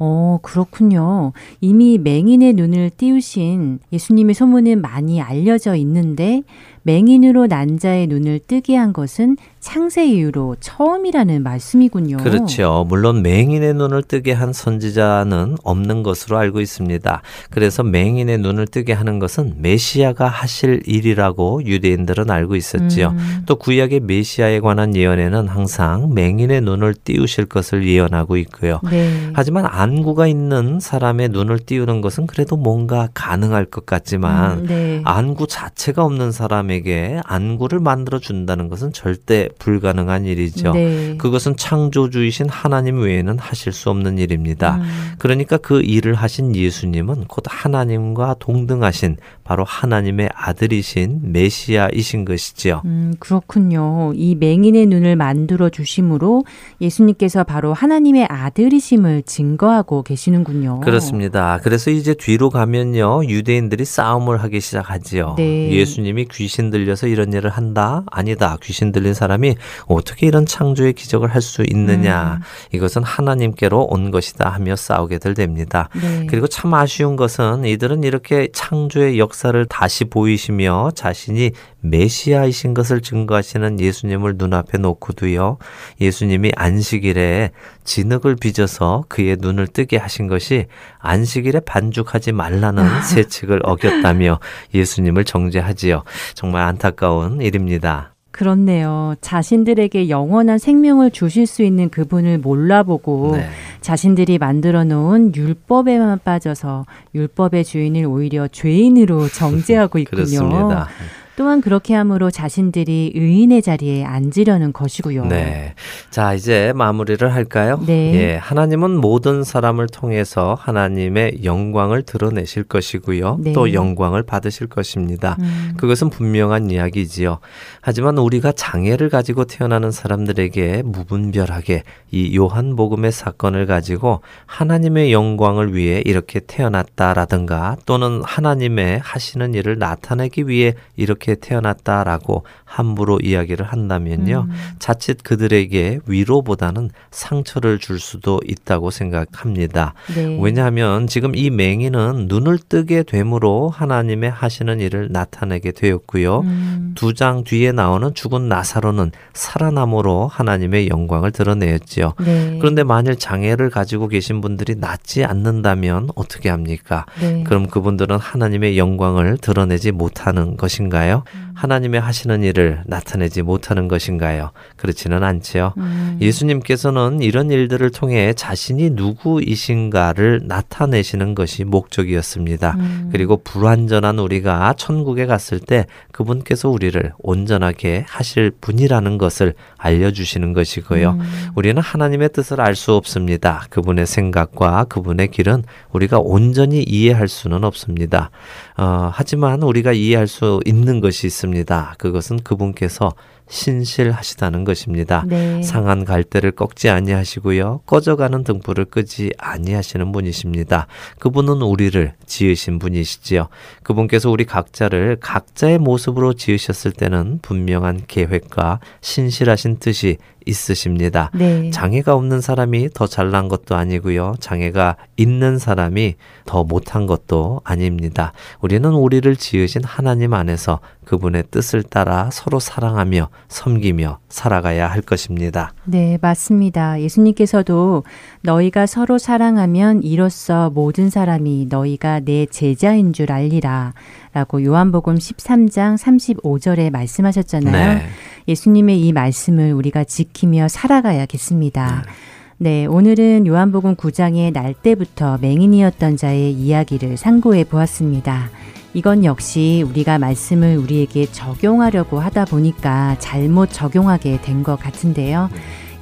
어, 그렇군요. 이미 맹인의 눈을 띄우신 예수님의 소문은 많이 알려져 있는데 맹인으로 난 자의 눈을 뜨게 한 것은 창세 이후로 처음이라는 말씀이군요. 그렇죠. 물론 맹인의 눈을 뜨게 한 선지자는 없는 것으로 알고 있습니다. 그래서 맹인의 눈을 뜨게 하는 것은 메시아가 하실 일이라고 유대인들은 알고 있었지요. 음. 또 구약의 메시아에 관한 예언에는 항상 맹인의 눈을 띄우실 것을 예언하고 있고요. 네. 하지만 안구가 있는 사람의 눈을 띄우는 것은 그래도 뭔가 가능할 것 같지만 음, 네. 안구 자체가 없는 사람에게 안구를 만들어 준다는 것은 절대 불가능한 일이죠. 네. 그것은 창조주이신 하나님 외에는 하실 수 없는 일입니다. 음. 그러니까 그 일을 하신 예수님은 곧 하나님과 동등하신 바로 하나님의 아들이신 메시아이신 것이지요. 음, 그렇군요. 이 맹인의 눈을 만들어 주심으로 예수님께서 바로 하나님의 아들이심을 증거하고 계시는군요. 그렇습니다. 그래서 이제 뒤로 가면요. 유대인들이 싸움을 하기 시작하지요. 네. 예수님이 귀신 들려서 이런 일을 한다? 아니다. 귀신 들린 사람이 어떻게 이런 창조의 기적을 할 수 있느냐. 음. 이것은 하나님께로 온 것이다 하며 싸우게들 됩니다. 네. 그리고 참 아쉬운 것은 이들은 이렇게 창조의 역 사를 다시 보이시며 자신이 메시아이신 것을 증거하시는 예수님을 눈앞에 놓고도요. 예수님이 안식일에 진흙을 빚어서 그의 눈을 뜨게 하신 것이 안식일에 반죽하지 말라는 세칙을 어겼다며 예수님을 정죄하지요. 정말 안타까운 일입니다. 그렇네요. 자신들에게 영원한 생명을 주실 수 있는 그분을 몰라보고 네. 자신들이 만들어 놓은 율법에만 빠져서 율법의 주인을 오히려 죄인으로 정죄하고 있군요. 그렇습니다. 또한 그렇게 함으로 자신들이 의인의 자리에 앉으려는 것이고요. 네. 자, 이제 마무리를 할까요? 네. 예, 하나님은 모든 사람을 통해서 하나님의 영광을 드러내실 것이고요. 네. 또 영광을 받으실 것입니다. 음. 그것은 분명한 이야기지요. 하지만 우리가 장애를 가지고 태어나는 사람들에게 무분별하게 이 요한복음의 사건을 가지고 하나님의 영광을 위해 이렇게 태어났다라든가 또는 하나님의 하시는 일을 나타내기 위해 이렇게 이렇게 태어났다라고 함부로 이야기를 한다면요. 음. 자칫 그들에게 위로보다는 상처를 줄 수도 있다고 생각합니다. 네. 왜냐하면 지금 이 맹인은 눈을 뜨게 되므로 하나님의 하시는 일을 나타내게 되었고요. 음. 두장 뒤에 나오는 죽은 나사로는 살아남으로 하나님의 영광을 드러내었지요. 네. 그런데 만일 장애를 가지고 계신 분들이 낫지 않는다면 어떻게 합니까? 네. 그럼 그분들은 하나님의 영광을 드러내지 못하는 것인가요? 것인가요? 음. 하나님의 하시는 일을 나타내지 못하는 것인가요? 그렇지는 않지요. 음. 예수님께서는 이런 일들을 통해 자신이 누구이신가를 나타내시는 것이 목적이었습니다. 음. 그리고 불완전한 우리가 천국에 갔을 때 그분께서 우리를 온전하게 하실 분이라는 것을 알려주시는 것이고요. 음. 우리는 하나님의 뜻을 알 수 없습니다. 그분의 생각과 그분의 길은 우리가 온전히 이해할 수는 없습니다. 어, 하지만 우리가 이해할 수 있는 것이 있습니다. 그것은 그분께서 신실하시다는 것입니다. 네. 상한 갈대를 꺾지 아니하시고요. 꺼져가는 등불을 끄지 아니하시는 분이십니다. 그분은 우리를 지으신 분이시지요. 그분께서 우리 각자를 각자의 모습으로 지으셨을 때는 분명한 계획과 신실하신 뜻이 있으십니다. 네. 장애가 없는 사람이 더 잘난 것도 아니고요. 장애가 있는 사람이 더 못한 것도 아닙니다. 우리는 우리를 지으신 하나님 안에서 그분의 뜻을 따라 서로 사랑하며 섬기며 살아가야 할 것입니다. 네, 맞습니다. 예수님께서도 너희가 서로 사랑하면 이로써 모든 사람이 너희가 내 제자인 줄 알리라. 라고 요한복음 13장 35절에 말씀하셨잖아요. 네. 예수님의 이 말씀을 우리가 지키며 살아가야겠습니다. 네. 네, 오늘은 요한복음 9장의 날 때부터 맹인이었던 자의 이야기를 상고해 보았습니다. 이건 역시 우리가 말씀을 우리에게 적용하려고 하다 보니까 잘못 적용하게 된 것 같은데요.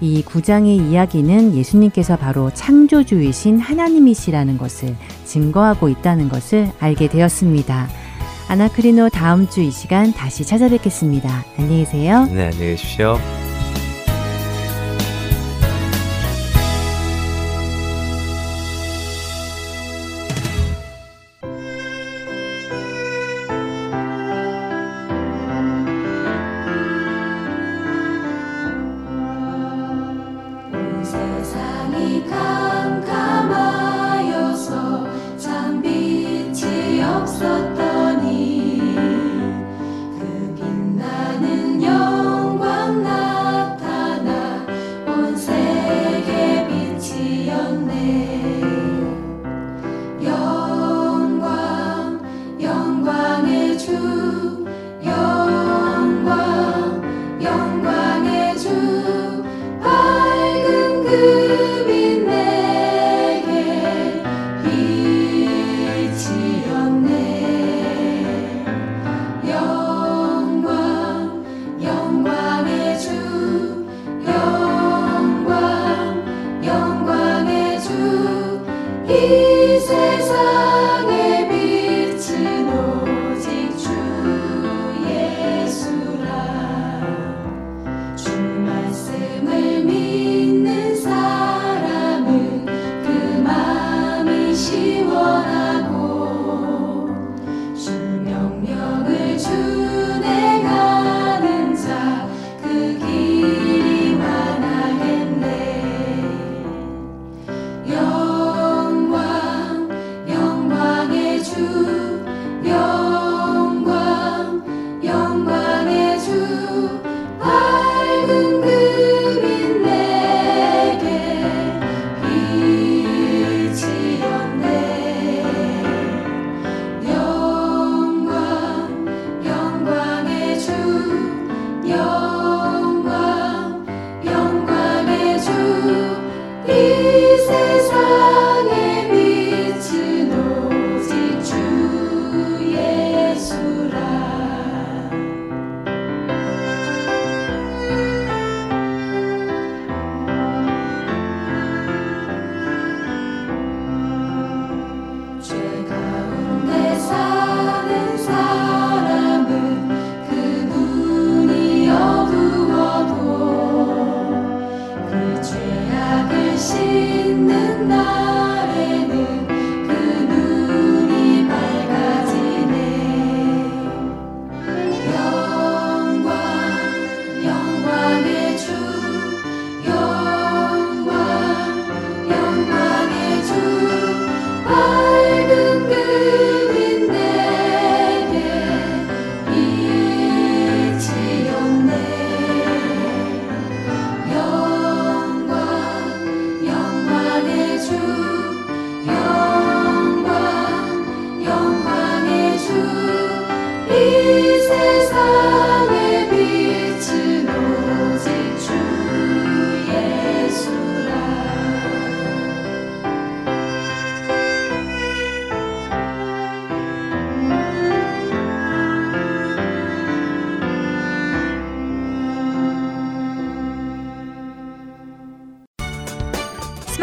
이 구장의 이야기는 예수님께서 바로 창조주이신 하나님이시라는 것을 증거하고 있다는 것을 알게 되었습니다. 아나크리노 다음 주 이 시간 다시 찾아뵙겠습니다. 안녕히 계세요. 네, 안녕히 계십시오.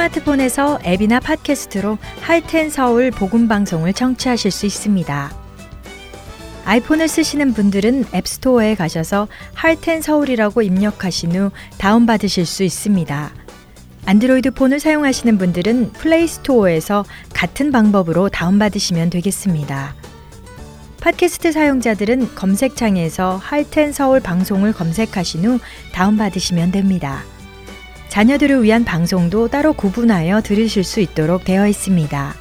스마트폰에서 앱이나 팟캐스트로 Heart and Soul 복음 방송을 청취하실 수 있습니다. 아이폰을 쓰시는 분들은 앱스토어에 가셔서 Heart and Soul이라고 입력하신 후 다운받으실 수 있습니다. 안드로이드 폰을 사용하시는 분들은 플레이 스토어에서 같은 방법으로 다운받으시면 되겠습니다. 팟캐스트 사용자들은 검색창에서 Heart and Soul 방송을 검색하신 후 다운받으시면 됩니다. 자녀들을 위한 방송도 따로 구분하여 들으실 수 있도록 되어 있습니다.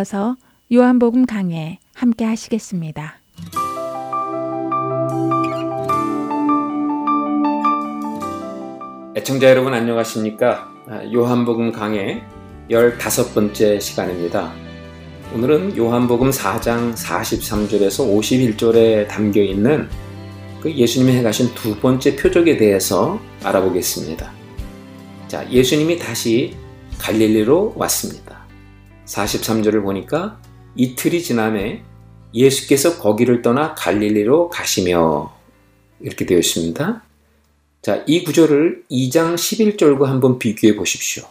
이어서 요한복음 강해 함께 하시겠습니다. 애청자 여러분 안녕하십니까? 아, 요한복음 강해 15번째 시간입니다. 오늘은 요한복음 4장 43절에서 51절에 담겨 있는 그 예수님이 해가신 두 번째 표적에 대해서 알아보겠습니다. 자, 예수님이 다시 갈릴리로 왔습니다. 43절을 보니까 이틀이 지남에 예수께서 거기를 떠나 갈릴리로 가시며 이렇게 되어 있습니다. 자, 이 구절을 2장 11절과 한번 비교해 보십시오.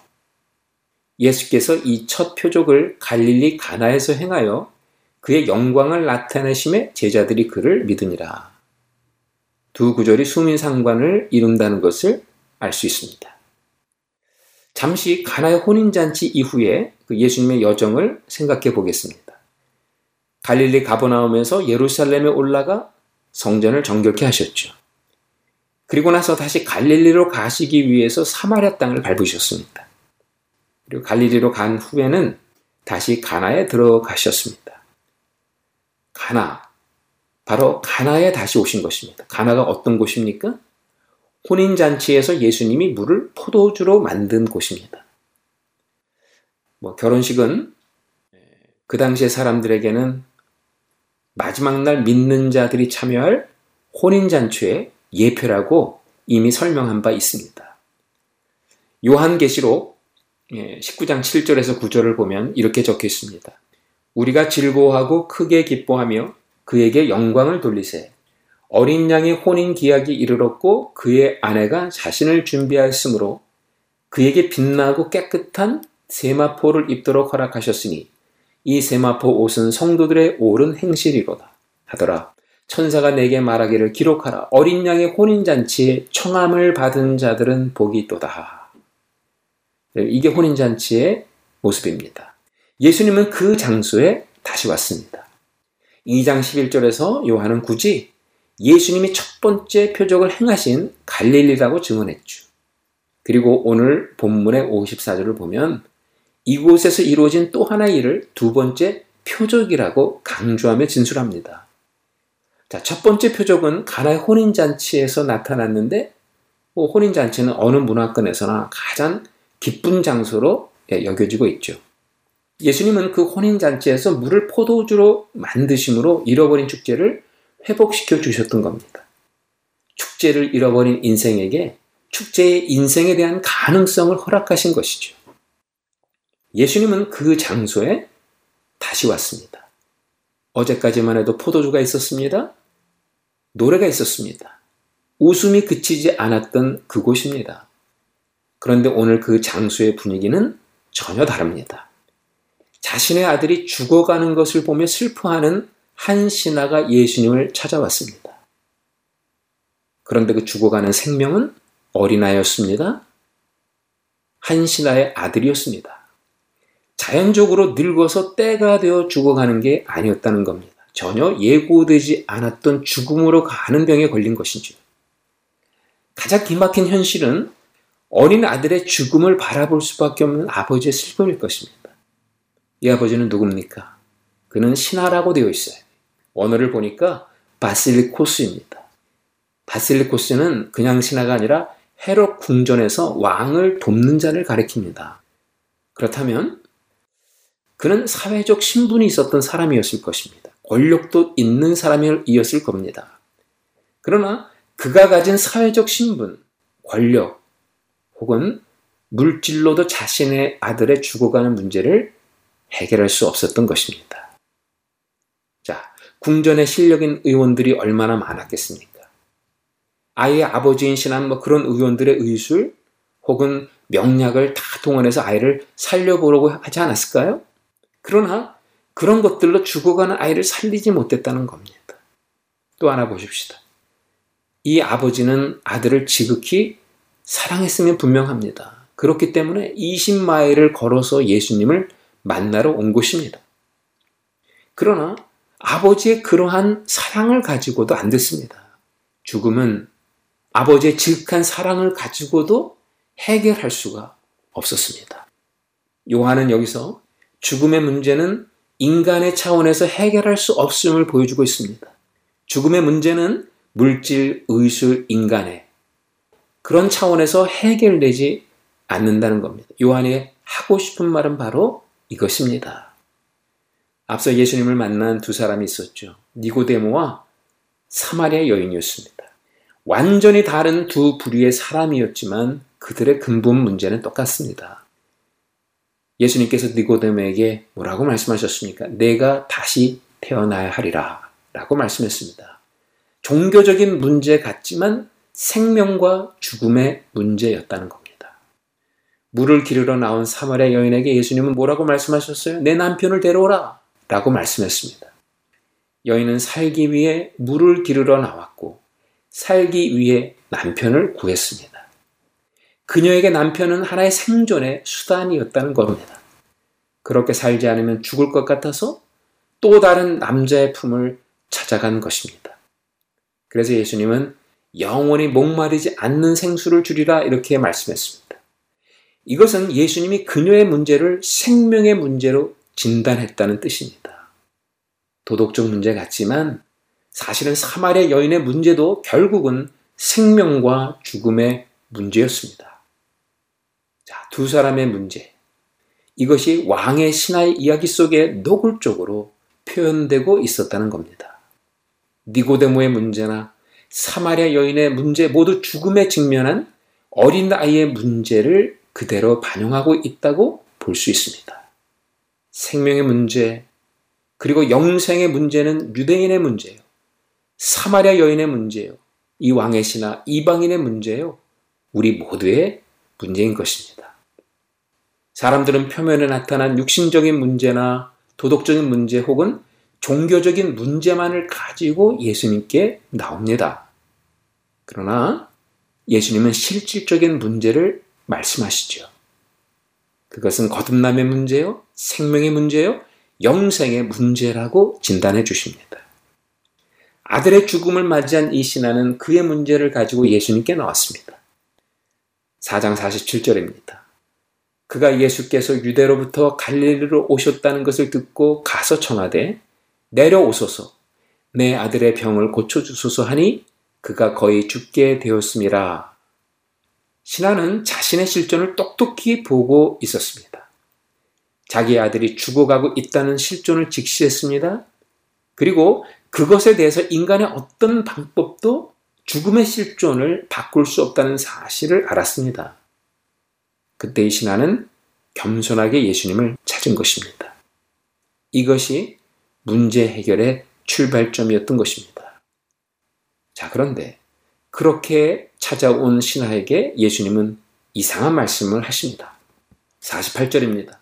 예수께서 이 첫 표적을 갈릴리 가나에서 행하여 그의 영광을 나타내심에 제자들이 그를 믿으니라. 두 구절이 수민 상관을 이룬다는 것을 알 수 있습니다. 잠시 가나의 혼인잔치 이후에 그 예수님의 여정을 생각해 보겠습니다. 갈릴리 가버나움에서 예루살렘에 올라가 성전을 정결케 하셨죠. 그리고 나서 다시 갈릴리로 가시기 위해서 사마리아 땅을 밟으셨습니다. 그리고 갈릴리로 간 후에는 다시 가나에 들어가셨습니다. 가나, 바로 가나에 다시 오신 것입니다. 가나가 어떤 곳입니까? 혼인잔치에서 예수님이 물을 포도주로 만든 곳입니다. 뭐 결혼식은 그 당시의 사람들에게는 마지막 날 믿는 자들이 참여할 혼인잔치의 예표라고 이미 설명한 바 있습니다. 요한계시록 19장 예, 7절에서 9절을 보면 이렇게 적혀 있습니다. 우리가 즐거워하고 크게 기뻐하며 그에게 영광을 돌리세. 어린 양의 혼인 기약이 이르렀고 그의 아내가 자신을 준비하였으므로 그에게 빛나고 깨끗한 세마포를 입도록 허락하셨으니 이 세마포 옷은 성도들의 옳은 행실이로다 하더라. 천사가 내게 말하기를 기록하라. 어린 양의 혼인잔치에 청함을 받은 자들은 복이 있도다. 이게 혼인잔치의 모습입니다. 예수님은 그 장소에 다시 왔습니다. 2장 11절에서 요한은 굳이 예수님이 첫 번째 표적을 행하신 갈릴리라고 증언했죠. 그리고 오늘 본문의 54절을 보면 이곳에서 이루어진 또 하나의 일을 두 번째 표적이라고 강조하며 진술합니다. 자, 첫 번째 표적은 가나의 혼인잔치에서 나타났는데, 뭐 혼인잔치는 어느 문화권에서나 가장 기쁜 장소로 예, 여겨지고 있죠. 예수님은 그 혼인잔치에서 물을 포도주로 만드심으로 잃어버린 축제를 회복시켜 주셨던 겁니다. 축제를 잃어버린 인생에게 축제의 인생에 대한 가능성을 허락하신 것이죠. 예수님은 그 장소에 다시 왔습니다. 어제까지만 해도 포도주가 있었습니다. 노래가 있었습니다. 웃음이 그치지 않았던 그곳입니다. 그런데 오늘 그 장소의 분위기는 전혀 다릅니다. 자신의 아들이 죽어가는 것을 보며 슬퍼하는 한 신하가 예수님을 찾아왔습니다. 그런데 그 죽어가는 생명은 어린아이였습니다. 한 신하의 아들이었습니다. 자연적으로 늙어서 때가 되어 죽어가는 게 아니었다는 겁니다. 전혀 예고되지 않았던 죽음으로 가는 병에 걸린 것이죠. 가장 기막힌 현실은 어린 아들의 죽음을 바라볼 수밖에 없는 아버지의 슬픔일 것입니다. 이 아버지는 누굽니까? 그는 신하라고 되어 있어요. 원어를 보니까 바실리코스입니다. 바실리코스는 그냥 신하가 아니라 헤롯 궁전에서 왕을 돕는 자를 가리킵니다. 그렇다면 그는 사회적 신분이 있었던 사람이었을 것입니다. 권력도 있는 사람이었을 겁니다. 그러나 그가 가진 사회적 신분, 권력, 혹은 물질로도 자신의 아들의 죽어가는 문제를 해결할 수 없었던 것입니다. 자, 궁전에 실력인 의원들이 얼마나 많았겠습니까? 아이의 아버지인 신한 뭐 그런 의원들의 의술 혹은 명약을 다 동원해서 아이를 살려보려고 하지 않았을까요? 그러나 그런 것들로 죽어가는 아이를 살리지 못했다는 겁니다. 또 하나 보십시다. 이 아버지는 아들을 지극히 사랑했으면 분명합니다. 그렇기 때문에 20마일을 걸어서 예수님을 만나러 온 곳입니다. 그러나 아버지의 그러한 사랑을 가지고도 안 됐습니다. 죽음은 아버지의 지극한 사랑을 가지고도 해결할 수가 없었습니다. 요한은 여기서 죽음의 문제는 인간의 차원에서 해결할 수 없음을 보여주고 있습니다. 죽음의 문제는 물질, 의술, 인간의 그런 차원에서 해결되지 않는다는 겁니다. 요한이 하고 싶은 말은 바로 이것입니다. 앞서 예수님을 만난 두 사람이 있었죠. 니고데모와 사마리아 여인이었습니다. 완전히 다른 두 부류의 사람이었지만 그들의 근본 문제는 똑같습니다. 예수님께서 니고데모에게 뭐라고 말씀하셨습니까? 내가 다시 태어나야 하리라 라고 말씀했습니다. 종교적인 문제 같지만 생명과 죽음의 문제였다는 겁니다. 물을 기르러 나온 사마리아 여인에게 예수님은 뭐라고 말씀하셨어요? 내 남편을 데려오라 라고 말씀했습니다. 여인은 살기 위해 물을 기르러 나왔고 살기 위해 남편을 구했습니다. 그녀에게 남편은 하나의 생존의 수단이었다는 겁니다. 그렇게 살지 않으면 죽을 것 같아서 또 다른 남자의 품을 찾아간 것입니다. 그래서 예수님은 영원히 목마르지 않는 생수를 주리라 이렇게 말씀했습니다. 이것은 예수님이 그녀의 문제를 생명의 문제로 진단했다는 뜻입니다. 도덕적 문제 같지만 사실은 사마리아 여인의 문제도 결국은 생명과 죽음의 문제였습니다. 자, 두 사람의 문제. 이것이 왕의 신화의 이야기 속에 노골적으로 표현되고 있었다는 겁니다. 니고데모의 문제나 사마리아 여인의 문제 모두 죽음에 직면한 어린 아이의 문제를 그대로 반영하고 있다고 볼 수 있습니다. 생명의 문제, 그리고 영생의 문제는 유대인의 문제예요. 사마리아 여인의 문제예요. 이 왕의 신하 이방인의 문제예요. 우리 모두의 문제인 것입니다. 사람들은 표면에 나타난 육신적인 문제나 도덕적인 문제 혹은 종교적인 문제만을 가지고 예수님께 나옵니다. 그러나 예수님은 실질적인 문제를 말씀하시죠. 그것은 거듭남의 문제요, 생명의 문제요, 영생의 문제라고 진단해 주십니다. 아들의 죽음을 맞이한 이 신하는 그의 문제를 가지고 예수님께 나왔습니다. 4장 47절입니다. 그가 예수께서 유대로부터 갈릴리로 오셨다는 것을 듣고 가서 청하되 내려오소서 내 아들의 병을 고쳐주소서 하니 그가 거의 죽게 되었습니다. 신하는 자신의 실존을 똑똑히 보고 있었습니다. 자기 아들이 죽어가고 있다는 실존을 직시했습니다. 그리고 그것에 대해서 인간의 어떤 방법도 죽음의 실존을 바꿀 수 없다는 사실을 알았습니다. 그때 이 신하는 겸손하게 예수님을 찾은 것입니다. 이것이 문제 해결의 출발점이었던 것입니다. 자, 그런데 그렇게 찾아온 신하에게 예수님은 이상한 말씀을 하십니다. 48절입니다.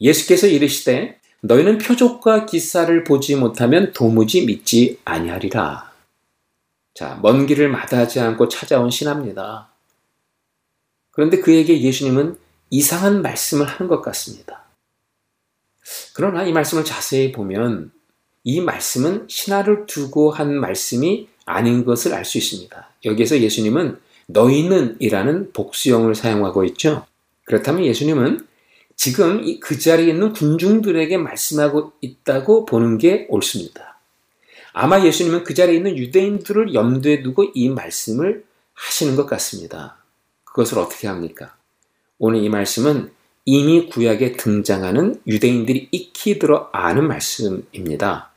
예수께서 이르시되 너희는 표적과 기사를 보지 못하면 도무지 믿지 아니하리라. 자, 먼 길을 마다하지 않고 찾아온 신합니다. 그런데 그에게 예수님은 이상한 말씀을 하는 것 같습니다. 그러나 이 말씀을 자세히 보면 이 말씀은 신하를 두고 한 말씀이 아닌 것을 알 수 있습니다. 여기에서 예수님은 너희는 이라는 복수형을 사용하고 있죠. 그렇다면 예수님은 지금 그 자리에 있는 군중들에게 말씀하고 있다고 보는 게 옳습니다. 아마 예수님은 그 자리에 있는 유대인들을 염두에 두고 이 말씀을 하시는 것 같습니다. 그것을 어떻게 합니까? 오늘 이 말씀은 이미 구약에 등장하는 유대인들이 익히 들어 아는 말씀입니다.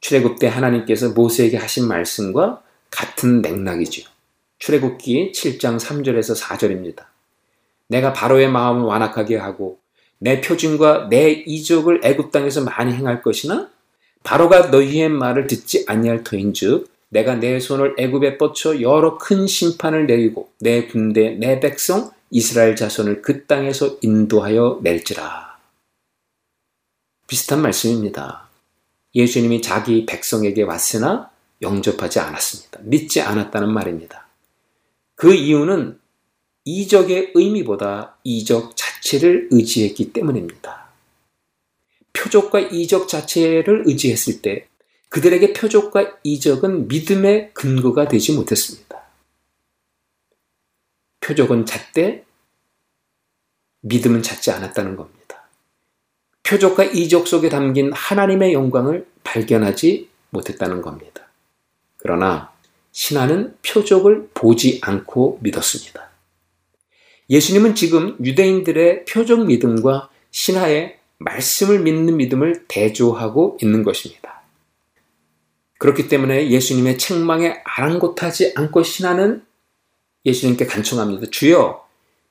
출애굽 때 하나님께서 모세에게 하신 말씀과 같은 맥락이죠. 출애굽기 7장 3절에서 4절입니다. 내가 바로의 마음을 완악하게 하고 내 표준과 내 이적을 애굽 땅에서 많이 행할 것이나 바로가 너희의 말을 듣지 아니할 터인즉 내가 내 손을 애굽에 뻗쳐 여러 큰 심판을 내리고 내 군대 내 백성 이스라엘 자손을 그 땅에서 인도하여 낼지라. 비슷한 말씀입니다. 예수님이 자기 백성에게 왔으나 영접하지 않았습니다. 믿지 않았다는 말입니다. 그 이유는 이적의 의미보다 이적 자체를 의지했기 때문입니다. 표적과 이적 자체를 의지했을 때 그들에게 표적과 이적은 믿음의 근거가 되지 못했습니다. 표적은 잦되 믿음은 잦지 않았다는 겁니다. 표적과 이적 속에 담긴 하나님의 영광을 발견하지 못했다는 겁니다. 그러나 신하는 표적을 보지 않고 믿었습니다. 예수님은 지금 유대인들의 표적 믿음과 신하의 말씀을 믿는 믿음을 대조하고 있는 것입니다. 그렇기 때문에 예수님의 책망에 아랑곳하지 않고 신하는 예수님께 간청합니다. 주여,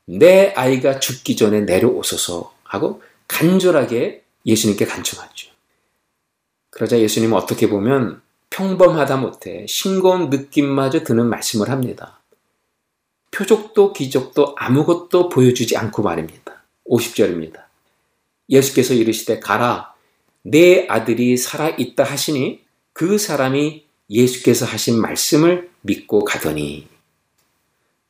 내 아이가 죽기 전에 내려오소서 하고 간절하게 예수님께 간청하죠. 그러자 예수님은 어떻게 보면 평범하다 못해 싱거운 느낌마저 드는 말씀을 합니다. 표적도 기적도 아무것도 보여주지 않고 말입니다. 50절입니다. 예수께서 이르시되 가라 내 아들이 살아 있다 하시니 그 사람이 예수께서 하신 말씀을 믿고 가더니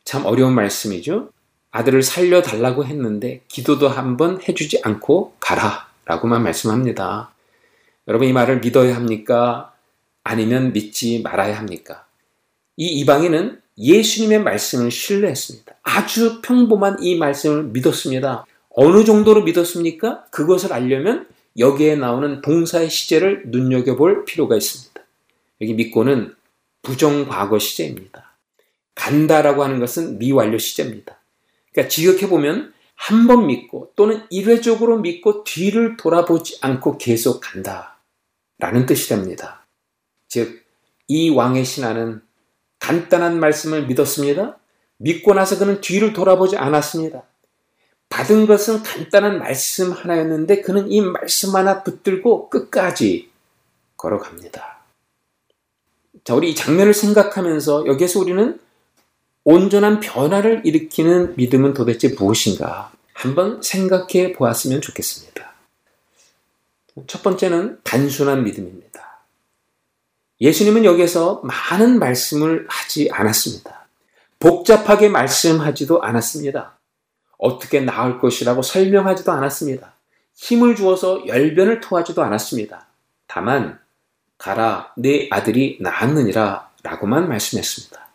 참 어려운 말씀이죠. 아들을 살려달라고 했는데 기도도 한번 해주지 않고 가라 라고만 말씀합니다. 여러분 이 말을 믿어야 합니까? 아니면 믿지 말아야 합니까? 이 이방인은 예수님의 말씀을 신뢰했습니다. 아주 평범한 이 말씀을 믿었습니다. 어느 정도로 믿었습니까? 그것을 알려면 여기에 나오는 동사의 시제를 눈여겨볼 필요가 있습니다. 여기 믿고는 부정과거 시제입니다. 간다라고 하는 것은 미완료 시제입니다. 그러니까 지역해보면 한 번 믿고 또는 일회적으로 믿고 뒤를 돌아보지 않고 계속 간다. 라는 뜻이 됩니다. 즉, 이 왕의 신하는 간단한 말씀을 믿었습니다. 믿고 나서 그는 뒤를 돌아보지 않았습니다. 받은 것은 간단한 말씀 하나였는데 그는 이 말씀 하나 붙들고 끝까지 걸어갑니다. 자, 우리 이 장면을 생각하면서 여기에서 우리는 온전한 변화를 일으키는 믿음은 도대체 무엇인가 한번 생각해 보았으면 좋겠습니다. 첫 번째는 단순한 믿음입니다. 예수님은 여기에서 많은 말씀을 하지 않았습니다. 복잡하게 말씀하지도 않았습니다. 어떻게 나을 것이라고 설명하지도 않았습니다. 힘을 주어서 열변을 토하지도 않았습니다. 다만 가라 내 아들이 나았느니라 라고만 말씀했습니다.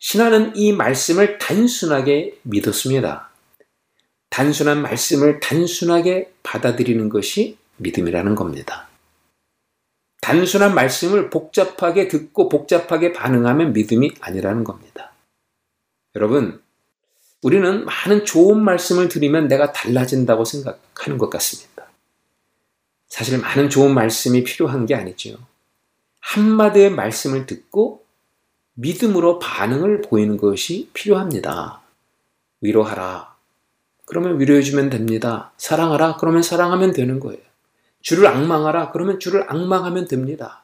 신하는 이 말씀을 단순하게 믿었습니다. 단순한 말씀을 단순하게 받아들이는 것이 믿음이라는 겁니다. 단순한 말씀을 복잡하게 듣고 복잡하게 반응하면 믿음이 아니라는 겁니다. 여러분, 우리는 많은 좋은 말씀을 들으면 내가 달라진다고 생각하는 것 같습니다. 사실 많은 좋은 말씀이 필요한 게 아니죠. 한마디의 말씀을 듣고 믿음으로 반응을 보이는 것이 필요합니다. 위로하라. 그러면 위로해주면 됩니다. 사랑하라. 그러면 사랑하면 되는 거예요. 주를 악망하라. 그러면 주를 악망하면 됩니다.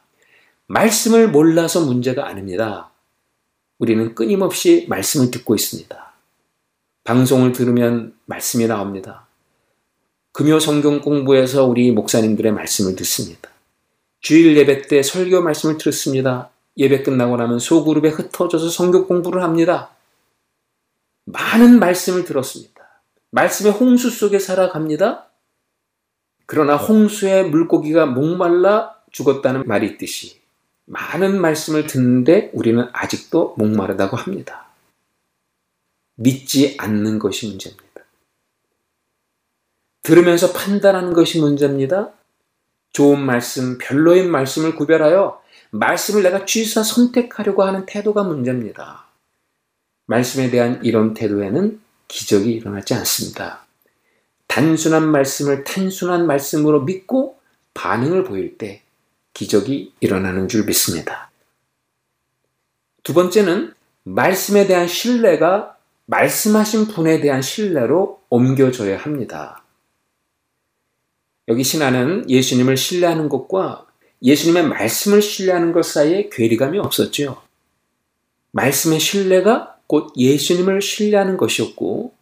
말씀을 몰라서 문제가 아닙니다. 우리는 끊임없이 말씀을 듣고 있습니다. 방송을 들으면 말씀이 나옵니다. 금요 성경 공부에서 우리 목사님들의 말씀을 듣습니다. 주일 예배 때 설교 말씀을 들었습니다. 예배 끝나고 나면 소그룹에 흩어져서 성경 공부를 합니다. 많은 말씀을 들었습니다. 말씀의 홍수 속에 살아갑니다. 그러나 홍수의 물고기가 목말라 죽었다는 말이 있듯이 많은 말씀을 듣는데 우리는 아직도 목마르다고 합니다. 믿지 않는 것이 문제입니다. 들으면서 판단하는 것이 문제입니다. 좋은 말씀, 별로인 말씀을 구별하여 말씀을 내가 취사 선택하려고 하는 태도가 문제입니다. 말씀에 대한 이런 태도에는 기적이 일어나지 않습니다. 단순한 말씀을 단순한 말씀으로 믿고 반응을 보일 때 기적이 일어나는 줄 믿습니다. 두 번째는 말씀에 대한 신뢰가 말씀하신 분에 대한 신뢰로 옮겨져야 합니다. 여기 신하는 예수님을 신뢰하는 것과 예수님의 말씀을 신뢰하는 것 사이에 괴리감이 없었죠. 말씀의 신뢰가 곧 예수님을 신뢰하는 것이었고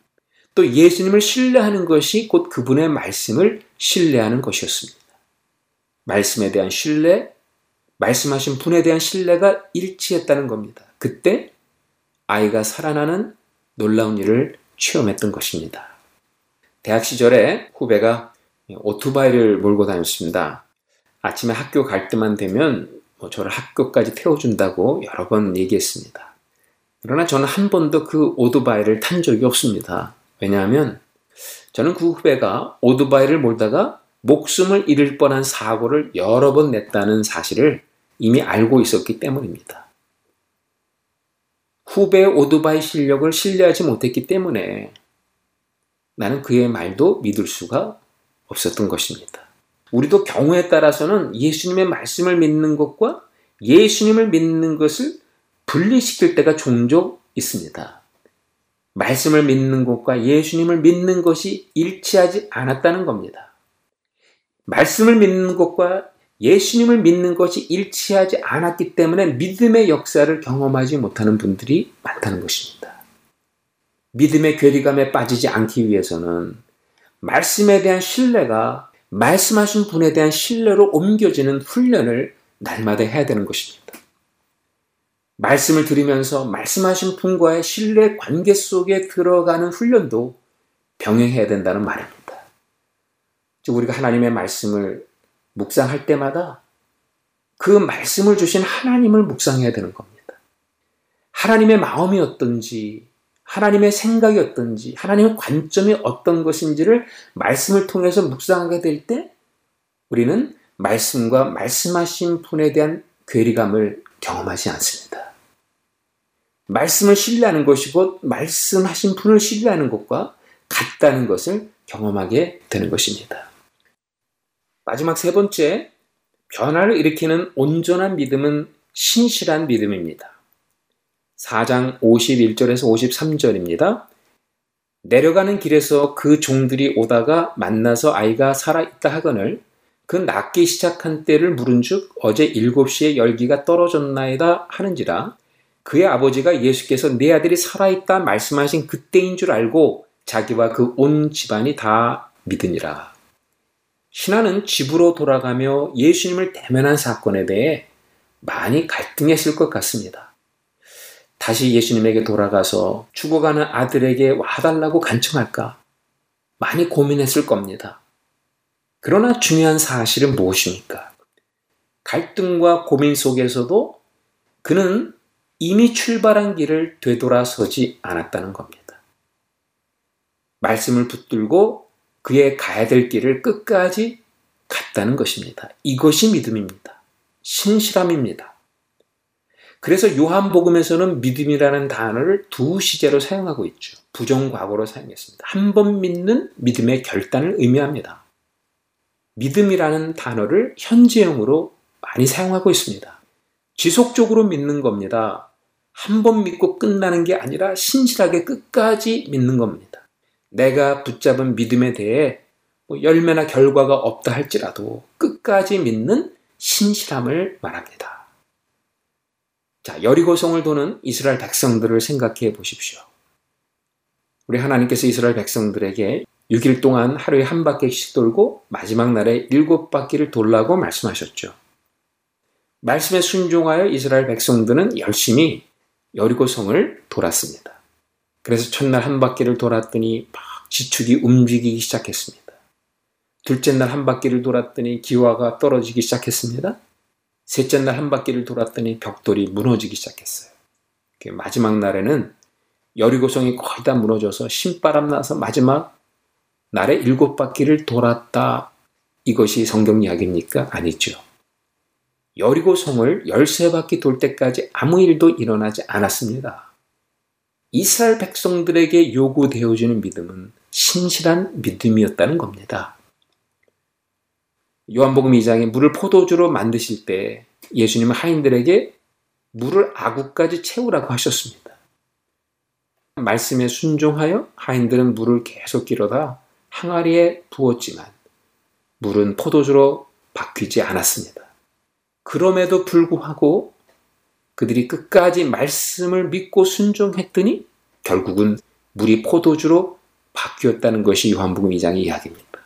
또 예수님을 신뢰하는 것이 곧 그분의 말씀을 신뢰하는 것이었습니다. 말씀에 대한 신뢰, 말씀하신 분에 대한 신뢰가 일치했다는 겁니다. 그때 아이가 살아나는 놀라운 일을 체험했던 것입니다. 대학 시절에 후배가 오토바이를 몰고 다녔습니다. 아침에 학교 갈 때만 되면 뭐 저를 학교까지 태워준다고 여러 번 얘기했습니다. 그러나 저는 한 번도 그 오토바이를 탄 적이 없습니다. 왜냐하면 저는 그 후배가 오토바이를 몰다가 목숨을 잃을 뻔한 사고를 여러 번 냈다는 사실을 이미 알고 있었기 때문입니다. 후배의 오토바이 실력을 신뢰하지 못했기 때문에 나는 그의 말도 믿을 수가 없었던 것입니다. 우리도 경우에 따라서는 예수님의 말씀을 믿는 것과 예수님을 믿는 것을 분리시킬 때가 종종 있습니다. 말씀을 믿는 것과 예수님을 믿는 것이 일치하지 않았다는 겁니다. 말씀을 믿는 것과 예수님을 믿는 것이 일치하지 않았기 때문에 믿음의 역사를 경험하지 못하는 분들이 많다는 것입니다. 믿음의 괴리감에 빠지지 않기 위해서는 말씀에 대한 신뢰가 말씀하신 분에 대한 신뢰로 옮겨지는 훈련을 날마다 해야 되는 것입니다. 말씀을 들으면서 말씀하신 분과의 신뢰 관계 속에 들어가는 훈련도 병행해야 된다는 말입니다. 즉, 우리가 하나님의 말씀을 묵상할 때마다 그 말씀을 주신 하나님을 묵상해야 되는 겁니다. 하나님의 마음이 어떤지, 하나님의 생각이 어떤지, 하나님의 관점이 어떤 것인지를 말씀을 통해서 묵상하게 될 때 우리는 말씀과 말씀하신 분에 대한 괴리감을 경험하지 않습니다. 말씀을 신뢰하는 것이 곧 말씀하신 분을 신뢰하는 것과 같다는 것을 경험하게 되는 것입니다. 마지막 세 번째, 변화를 일으키는 온전한 믿음은 신실한 믿음입니다. 4장 51절에서 53절입니다. 내려가는 길에서 그 종들이 오다가 만나서 아이가 살아있다 하거늘 그 낫기 시작한 때를 물은즉 어제 7시에 열기가 떨어졌나이다 하는지라 그의 아버지가 예수께서 내 아들이 살아있다 말씀하신 그때인 줄 알고 자기와 그 온 집안이 다 믿으니라. 신하는 집으로 돌아가며 예수님을 대면한 사건에 대해 많이 갈등했을 것 같습니다. 다시 예수님에게 돌아가서 죽어가는 아들에게 와달라고 간청할까? 많이 고민했을 겁니다. 그러나 중요한 사실은 무엇입니까? 갈등과 고민 속에서도 그는 이미 출발한 길을 되돌아서지 않았다는 겁니다. 말씀을 붙들고 그의 가야 될 길을 끝까지 갔다는 것입니다. 이것이 믿음입니다. 신실함입니다. 그래서 요한복음에서는 믿음이라는 단어를 두 시제로 사용하고 있죠. 부정과거로 사용했습니다. 한 번 믿는 믿음의 결단을 의미합니다. 믿음이라는 단어를 현재형으로 많이 사용하고 있습니다. 지속적으로 믿는 겁니다. 한 번 믿고 끝나는 게 아니라 신실하게 끝까지 믿는 겁니다. 내가 붙잡은 믿음에 대해 뭐 열매나 결과가 없다 할지라도 끝까지 믿는 신실함을 말합니다. 자, 여리고성을 도는 이스라엘 백성들을 생각해 보십시오. 우리 하나님께서 이스라엘 백성들에게 6일 동안 하루에 한 바퀴씩 돌고 마지막 날에 일곱 바퀴를 돌라고 말씀하셨죠. 말씀에 순종하여 이스라엘 백성들은 열심히 여리고성을 돌았습니다. 그래서 첫날 한 바퀴를 돌았더니 막 지축이 움직이기 시작했습니다. 둘째 날 한 바퀴를 돌았더니 기와가 떨어지기 시작했습니다. 셋째 날 한 바퀴를 돌았더니 벽돌이 무너지기 시작했어요. 마지막 날에는 여리고성이 거의 다 무너져서 신바람 나서 마지막 날에 일곱 바퀴를 돌았다. 이것이 성경 이야기입니까? 아니죠. 여리고 성을 열세 바퀴 돌 때까지 아무 일도 일어나지 않았습니다. 이스라엘 백성들에게 요구되어지는 믿음은 신실한 믿음이었다는 겁니다. 요한복음 2장에 물을 포도주로 만드실 때 예수님은 하인들에게 물을 아구까지 채우라고 하셨습니다. 말씀에 순종하여 하인들은 물을 계속 길어다 항아리에 부었지만 물은 포도주로 바뀌지 않았습니다. 그럼에도 불구하고 그들이 끝까지 말씀을 믿고 순종했더니 결국은 물이 포도주로 바뀌었다는 것이 요한복음 2장의 이야기입니다.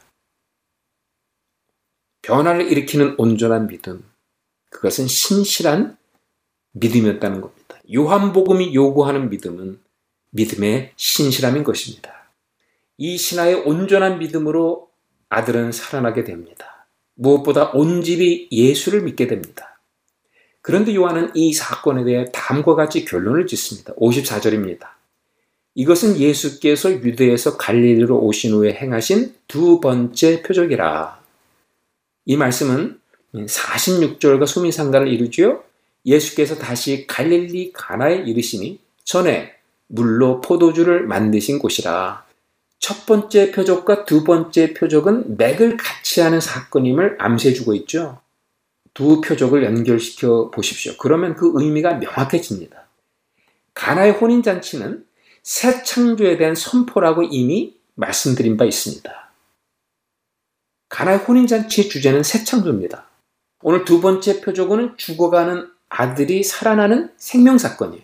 변화를 일으키는 온전한 믿음, 그것은 신실한 믿음이었다는 겁니다. 요한복음이 요구하는 믿음은 믿음의 신실함인 것입니다. 이 신하의 온전한 믿음으로 아들은 살아나게 됩니다. 무엇보다 온 집이 예수를 믿게 됩니다. 그런데 요한은 이 사건에 대해 다음과 같이 결론을 짓습니다. 54절입니다. 이것은 예수께서 유대에서 갈릴리로 오신 후에 행하신 두 번째 표적이라. 이 말씀은 46절과 수미상가를 이루지요. 예수께서 다시 갈릴리 가나에 이르시니 전에 물로 포도주를 만드신 곳이라. 첫 번째 표적과 두 번째 표적은 맥을 같이 하는 사건임을 암시해주고 있죠. 두 표적을 연결시켜 보십시오. 그러면 그 의미가 명확해집니다. 가나의 혼인잔치는 새 창조에 대한 선포라고 이미 말씀드린 바 있습니다. 가나의 혼인잔치의 주제는 새 창조입니다. 오늘 두 번째 표적은 죽어가는 아들이 살아나는 생명사건이에요.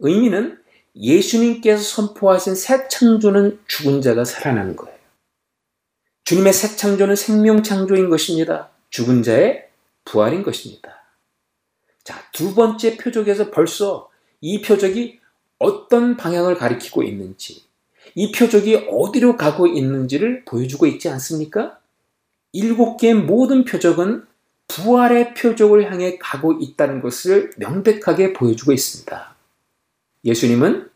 의미는 예수님께서 선포하신 새 창조는 죽은 자가 살아나는 거예요. 주님의 새 창조는 생명 창조인 것입니다. 죽은 자의 부활인 것입니다. 자, 두 번째 표적에서 벌써 이 표적이 어떤 방향을 가리키고 있는지, 이 표적이 어디로 가고 있는지를 보여주고 있지 않습니까? 일곱 개의 모든 표적은 부활의 표적을 향해 가고 있다는 것을 명백하게 보여주고 있습니다. 예수님은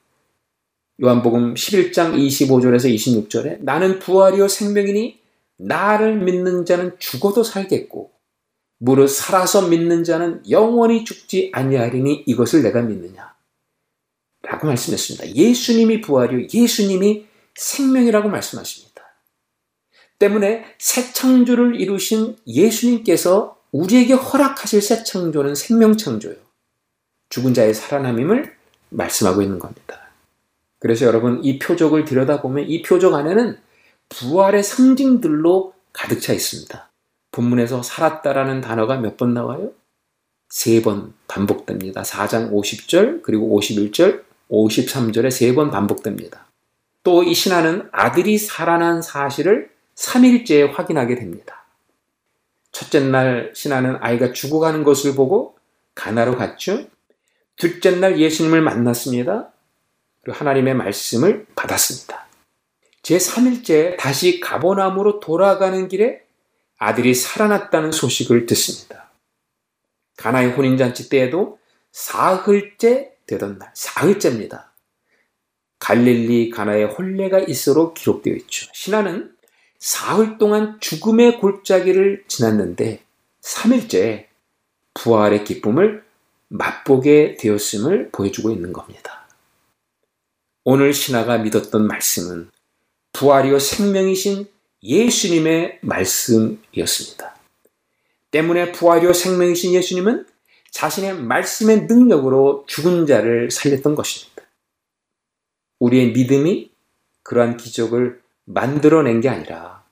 요한복음 11장 25절에서 26절에 나는 부활이요 생명이니 나를 믿는 자는 죽어도 살겠고 무릇 살아서 믿는 자는 영원히 죽지 아니하리니 이것을 내가 믿느냐 라고 말씀했습니다. 예수님이 부활이요 예수님이 생명이라고 말씀하십니다. 때문에 새 창조를 이루신 예수님께서 우리에게 허락하실 새 창조는 생명 창조요. 죽은 자의 살아남임을 말씀하고 있는 겁니다. 그래서 여러분 이 표적을 들여다보면 이 표적 안에는 부활의 상징들로 가득 차 있습니다. 본문에서 살았다라는 단어가 몇 번 나와요? 세 번 반복됩니다. 4장 50절 그리고 51절 53절에 세 번 반복됩니다. 또 이 신하는 아들이 살아난 사실을 3일째에 확인하게 됩니다. 첫째 날 신하는 아이가 죽어가는 것을 보고 가나로 갔죠. 둘째 날 예수님을 만났습니다. 그리고 하나님의 말씀을 받았습니다. 제3일째 다시 가보나무로 돌아가는 길에 아들이 살아났다는 소식을 듣습니다. 가나의 혼인잔치 때에도 사흘째 되던 날, 사흘째입니다. 갈릴리 가나의 혼례가 있어로 기록되어 있죠. 신하는 사흘 동안 죽음의 골짜기를 지났는데 3일째 부활의 기쁨을 맛보게 되었음을 보여주고 있는 겁니다. 오늘 신하가 믿었던 말씀은 부활이요 생명이신 예수님의 말씀이었습니다. 때문에 부활이요 생명이신 예수님은 자신의 말씀의 능력으로 죽은 자를 살렸던 것입니다. 우리의 믿음이 그러한 기적을 만들어낸 게 아니라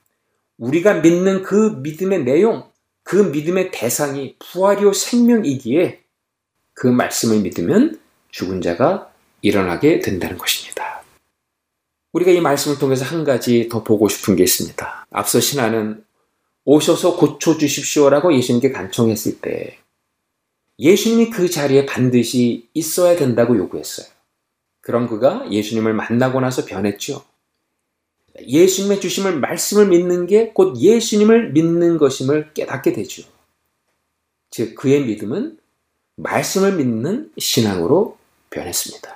우리가 믿는 그 믿음의 내용, 그 믿음의 대상이 부활이요 생명이기에 그 말씀을 믿으면 죽은 자가 일어나게 된다는 것입니다. 우리가 이 말씀을 통해서 한 가지 더 보고 싶은 게 있습니다. 앞서 신하는 오셔서 고쳐 주십시오라고 예수님께 간청했을 때 예수님이 그 자리에 반드시 있어야 된다고 요구했어요. 그런 그가 예수님을 만나고 나서 변했죠. 예수님의 주심을 말씀을 믿는 게 곧 예수님을 믿는 것임을 깨닫게 되죠. 즉 그의 믿음은 말씀을 믿는 신앙으로 변했습니다.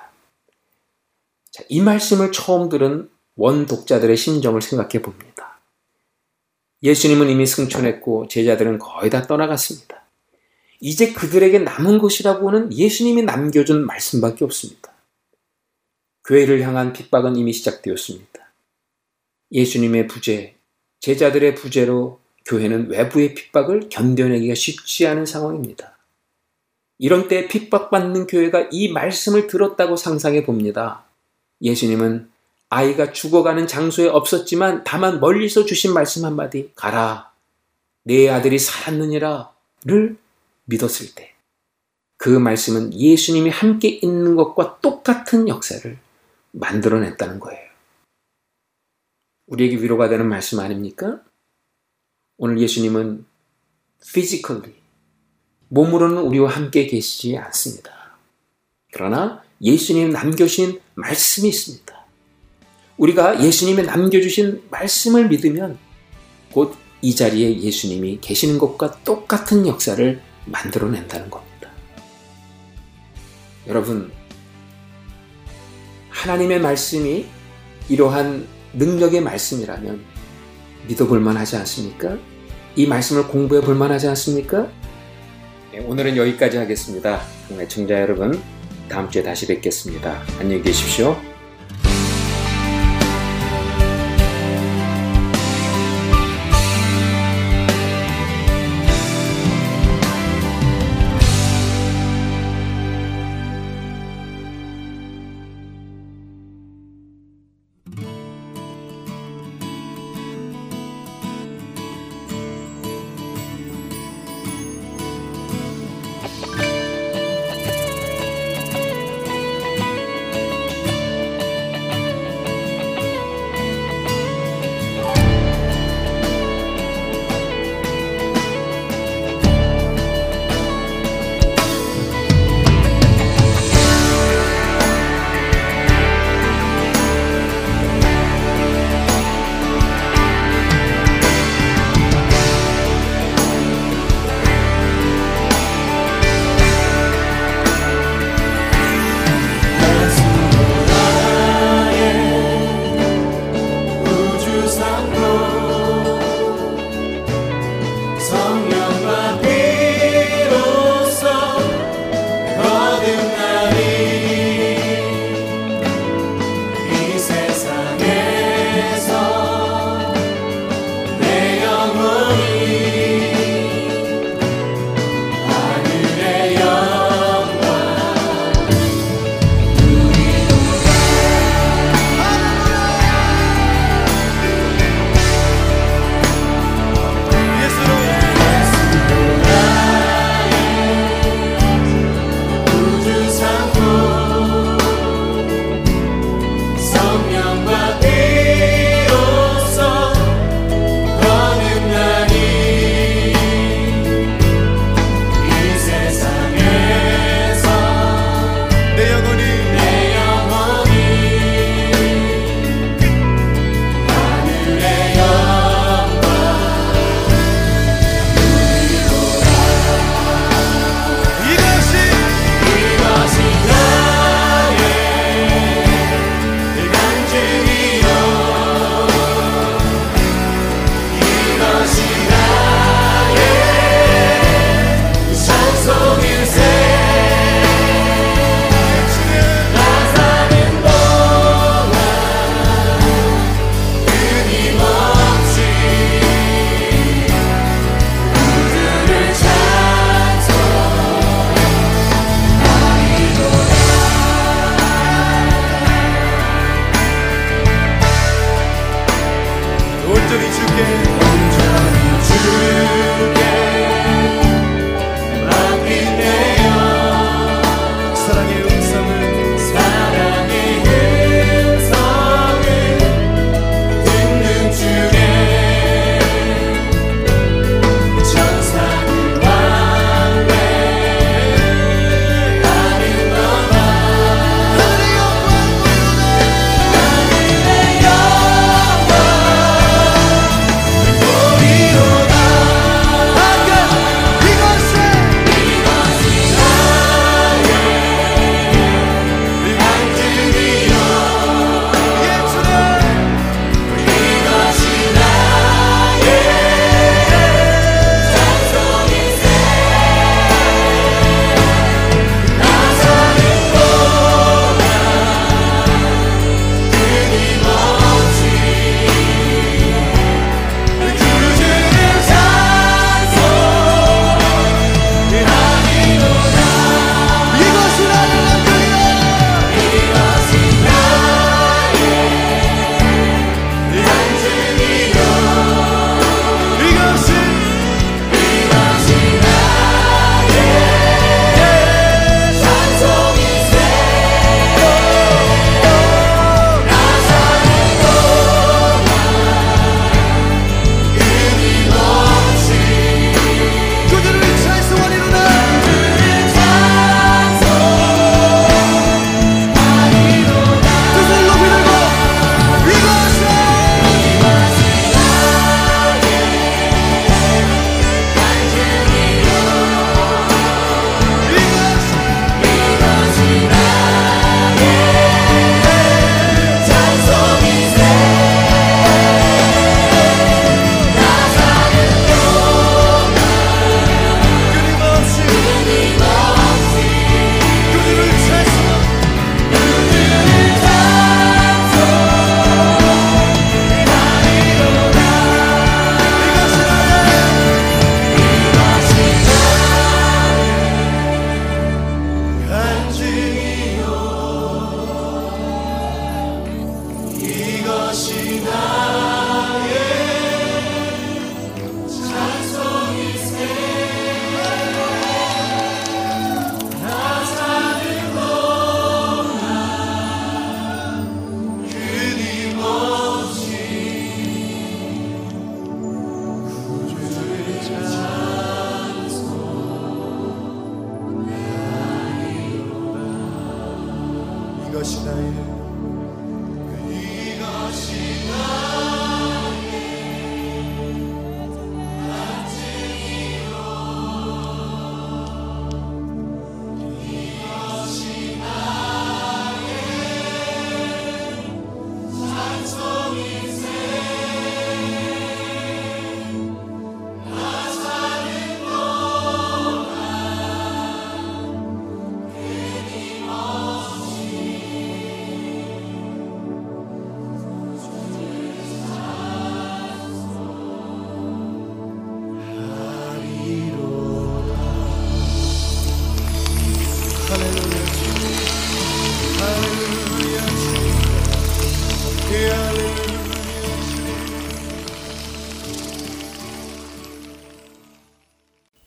자, 이 말씀을 처음 들은 원 독자들의 심정을 생각해 봅니다. 예수님은 이미 승천했고 제자들은 거의 다 떠나갔습니다. 이제 그들에게 남은 것이라고는 예수님이 남겨준 말씀밖에 없습니다. 교회를 향한 핍박은 이미 시작되었습니다. 예수님의 부재, 제자들의 부재로 교회는 외부의 핍박을 견뎌내기가 쉽지 않은 상황입니다. 이런 때 핍박받는 교회가 이 말씀을 들었다고 상상해 봅니다. 예수님은 아이가 죽어가는 장소에 없었지만 다만 멀리서 주신 말씀 한마디, 가라. 내 아들이 살았느니라. 를 믿었을 때, 그 말씀은 예수님이 함께 있는 것과 똑같은 역사를 만들어냈다는 거예요. 우리에게 위로가 되는 말씀 아닙니까? 오늘 예수님은 physically, 몸으로는 우리와 함께 계시지 않습니다. 그러나 예수님 남겨주신 말씀이 있습니다. 우리가 예수님이 남겨주신 말씀을 믿으면 곧 이 자리에 예수님이 계시는 것과 똑같은 역사를 만들어낸다는 겁니다. 여러분, 하나님의 말씀이 이러한 능력의 말씀이라면 믿어볼 만 하지 않습니까? 이 말씀을 공부해 볼 만 하지 않습니까? 네, 오늘은 여기까지 하겠습니다. 청자 여러분, 다음 주에 다시 뵙겠습니다. 안녕히 계십시오.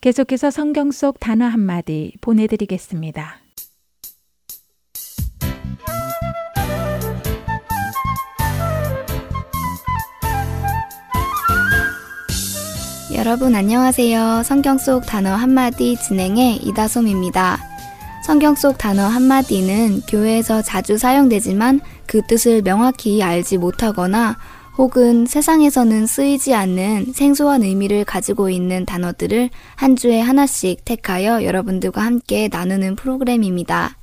계속해서 성경 속 단어 한마디 보내드리겠습니다. 여러분 안녕하세요. 성경 속 단어 한마디 진행의 이다솜입니다. 성경 속 단어 한마디는 교회에서 자주 사용되지만 그 뜻을 명확히 알지 못하거나 혹은 세상에서는 쓰이지 않는 생소한 의미를 가지고 있는 단어들을 한 주에 하나씩 택하여 여러분들과 함께 나누는 프로그램입니다.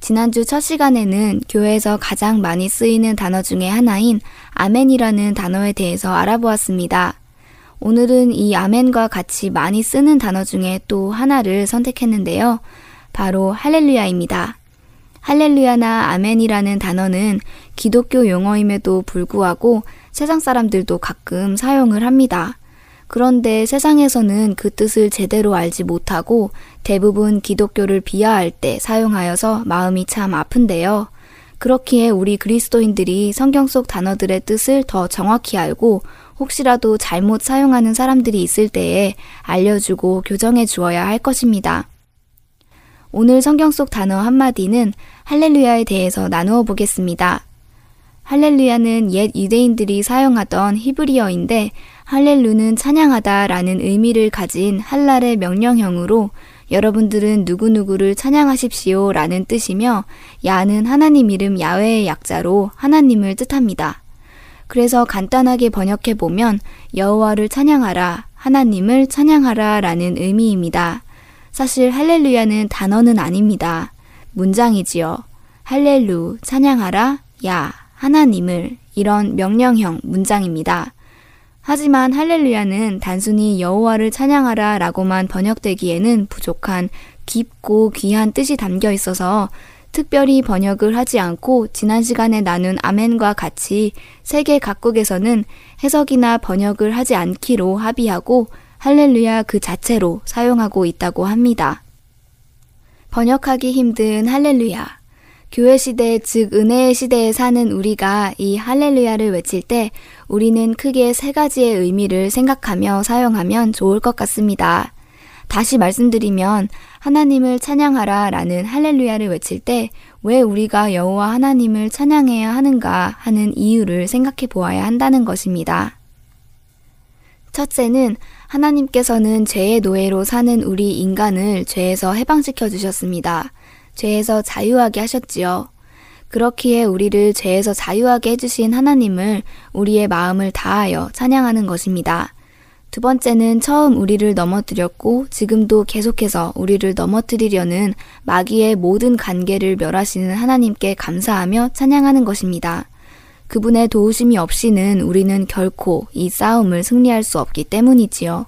지난주 첫 시간에는 교회에서 가장 많이 쓰이는 단어 중에 하나인 아멘이라는 단어에 대해서 알아보았습니다. 오늘은 이 아멘과 같이 많이 쓰는 단어 중에 또 하나를 선택했는데요. 바로 할렐루야입니다. 할렐루야나 아멘이라는 단어는 기독교 용어임에도 불구하고 세상 사람들도 가끔 사용을 합니다. 그런데 세상에서는 그 뜻을 제대로 알지 못하고 대부분 기독교를 비하할 때 사용하여서 마음이 참 아픈데요. 그렇기에 우리 그리스도인들이 성경 속 단어들의 뜻을 더 정확히 알고 혹시라도 잘못 사용하는 사람들이 있을 때에 알려주고 교정해 주어야 할 것입니다. 오늘 성경 속 단어 한마디는 할렐루야에 대해서 나누어 보겠습니다. 할렐루야는 옛 유대인들이 사용하던 히브리어인데 할렐루는 찬양하다라는 의미를 가진 할랄의 명령형으로 여러분들은 누구누구를 찬양하십시오 라는 뜻이며 야는 하나님 이름 야외의 약자로 하나님을 뜻합니다. 그래서 간단하게 번역해 보면 여호와를 찬양하라, 하나님을 찬양하라 라는 의미입니다. 사실 할렐루야는 단어는 아닙니다. 문장이지요. 할렐루, 찬양하라, 야, 하나님을 이런 명령형 문장입니다. 하지만 할렐루야는 단순히 여호와를 찬양하라 라고만 번역되기에는 부족한 깊고 귀한 뜻이 담겨 있어서 특별히 번역을 하지 않고 지난 시간에 나눈 아멘과 같이 세계 각국에서는 해석이나 번역을 하지 않기로 합의하고 할렐루야 그 자체로 사용하고 있다고 합니다. 번역하기 힘든 할렐루야. 교회 시대, 즉 은혜의 시대에 사는 우리가 이 할렐루야를 외칠 때 우리는 크게 세 가지의 의미를 생각하며 사용하면 좋을 것 같습니다. 다시 말씀드리면 하나님을 찬양하라 라는 할렐루야를 외칠 때 왜 우리가 여호와 하나님을 찬양해야 하는가 하는 이유를 생각해 보아야 한다는 것입니다. 첫째는 하나님께서는 죄의 노예로 사는 우리 인간을 죄에서 해방시켜 주셨습니다. 죄에서 자유하게 하셨지요. 그렇기에 우리를 죄에서 자유하게 해주신 하나님을 우리의 마음을 다하여 찬양하는 것입니다. 두 번째는 처음 우리를 넘어뜨렸고 지금도 계속해서 우리를 넘어뜨리려는 마귀의 모든 관계를 멸하시는 하나님께 감사하며 찬양하는 것입니다. 그분의 도우심이 없이는 우리는 결코 이 싸움을 승리할 수 없기 때문이지요.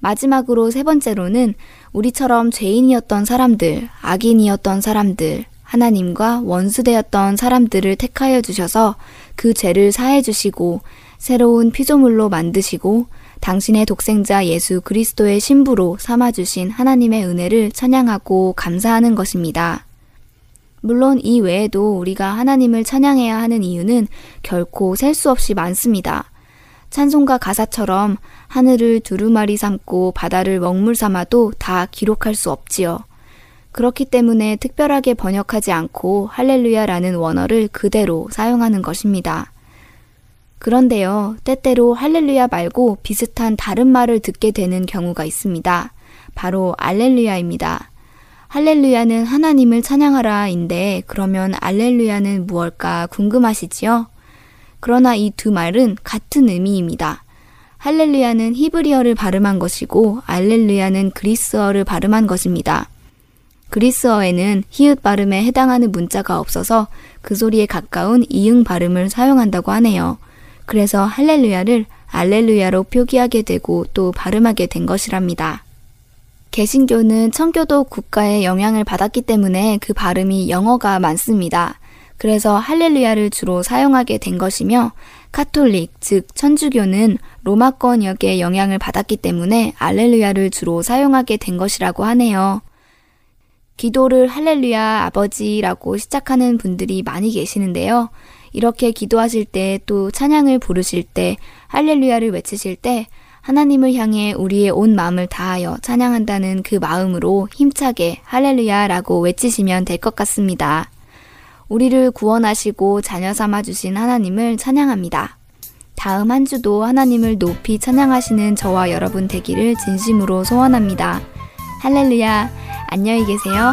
마지막으로 세 번째로는 우리처럼 죄인이었던 사람들, 악인이었던 사람들, 하나님과 원수되었던 사람들을 택하여 주셔서 그 죄를 사해 주시고 새로운 피조물로 만드시고 당신의 독생자 예수 그리스도의 신부로 삼아 주신 하나님의 은혜를 찬양하고 감사하는 것입니다. 물론 이 외에도 우리가 하나님을 찬양해야 하는 이유는 결코 셀 수 없이 많습니다. 찬송가 가사처럼 하늘을 두루마리 삼고 바다를 먹물 삼아도 다 기록할 수 없지요. 그렇기 때문에 특별하게 번역하지 않고 할렐루야라는 원어를 그대로 사용하는 것입니다. 그런데요, 때때로 할렐루야 말고 비슷한 다른 말을 듣게 되는 경우가 있습니다. 바로 알렐루야입니다. 할렐루야는 하나님을 찬양하라인데 그러면 알렐루야는 무엇일까 궁금하시지요? 그러나 이 두 말은 같은 의미입니다. 할렐루야는 히브리어를 발음한 것이고 알렐루야는 그리스어를 발음한 것입니다. 그리스어에는 히읗 발음에 해당하는 문자가 없어서 그 소리에 가까운 이응 발음을 사용한다고 하네요. 그래서 할렐루야를 알렐루야로 표기하게 되고 또 발음하게 된 것이랍니다. 개신교는 청교도 국가의 영향을 받았기 때문에 그 발음이 영어가 많습니다. 그래서 할렐루야를 주로 사용하게 된 것이며 카톨릭, 즉 천주교는 로마권역의 영향을 받았기 때문에 알렐루야를 주로 사용하게 된 것이라고 하네요. 기도를 할렐루야 아버지라고 시작하는 분들이 많이 계시는데요. 이렇게 기도하실 때 또 찬양을 부르실 때 할렐루야를 외치실 때 하나님을 향해 우리의 온 마음을 다하여 찬양한다는 그 마음으로 힘차게 할렐루야라고 외치시면 될 것 같습니다. 우리를 구원하시고 자녀 삼아 주신 하나님을 찬양합니다. 다음 한 주도 하나님을 높이 찬양하시는 저와 여러분 되기를 진심으로 소원합니다. 할렐루야. 안녕히 계세요.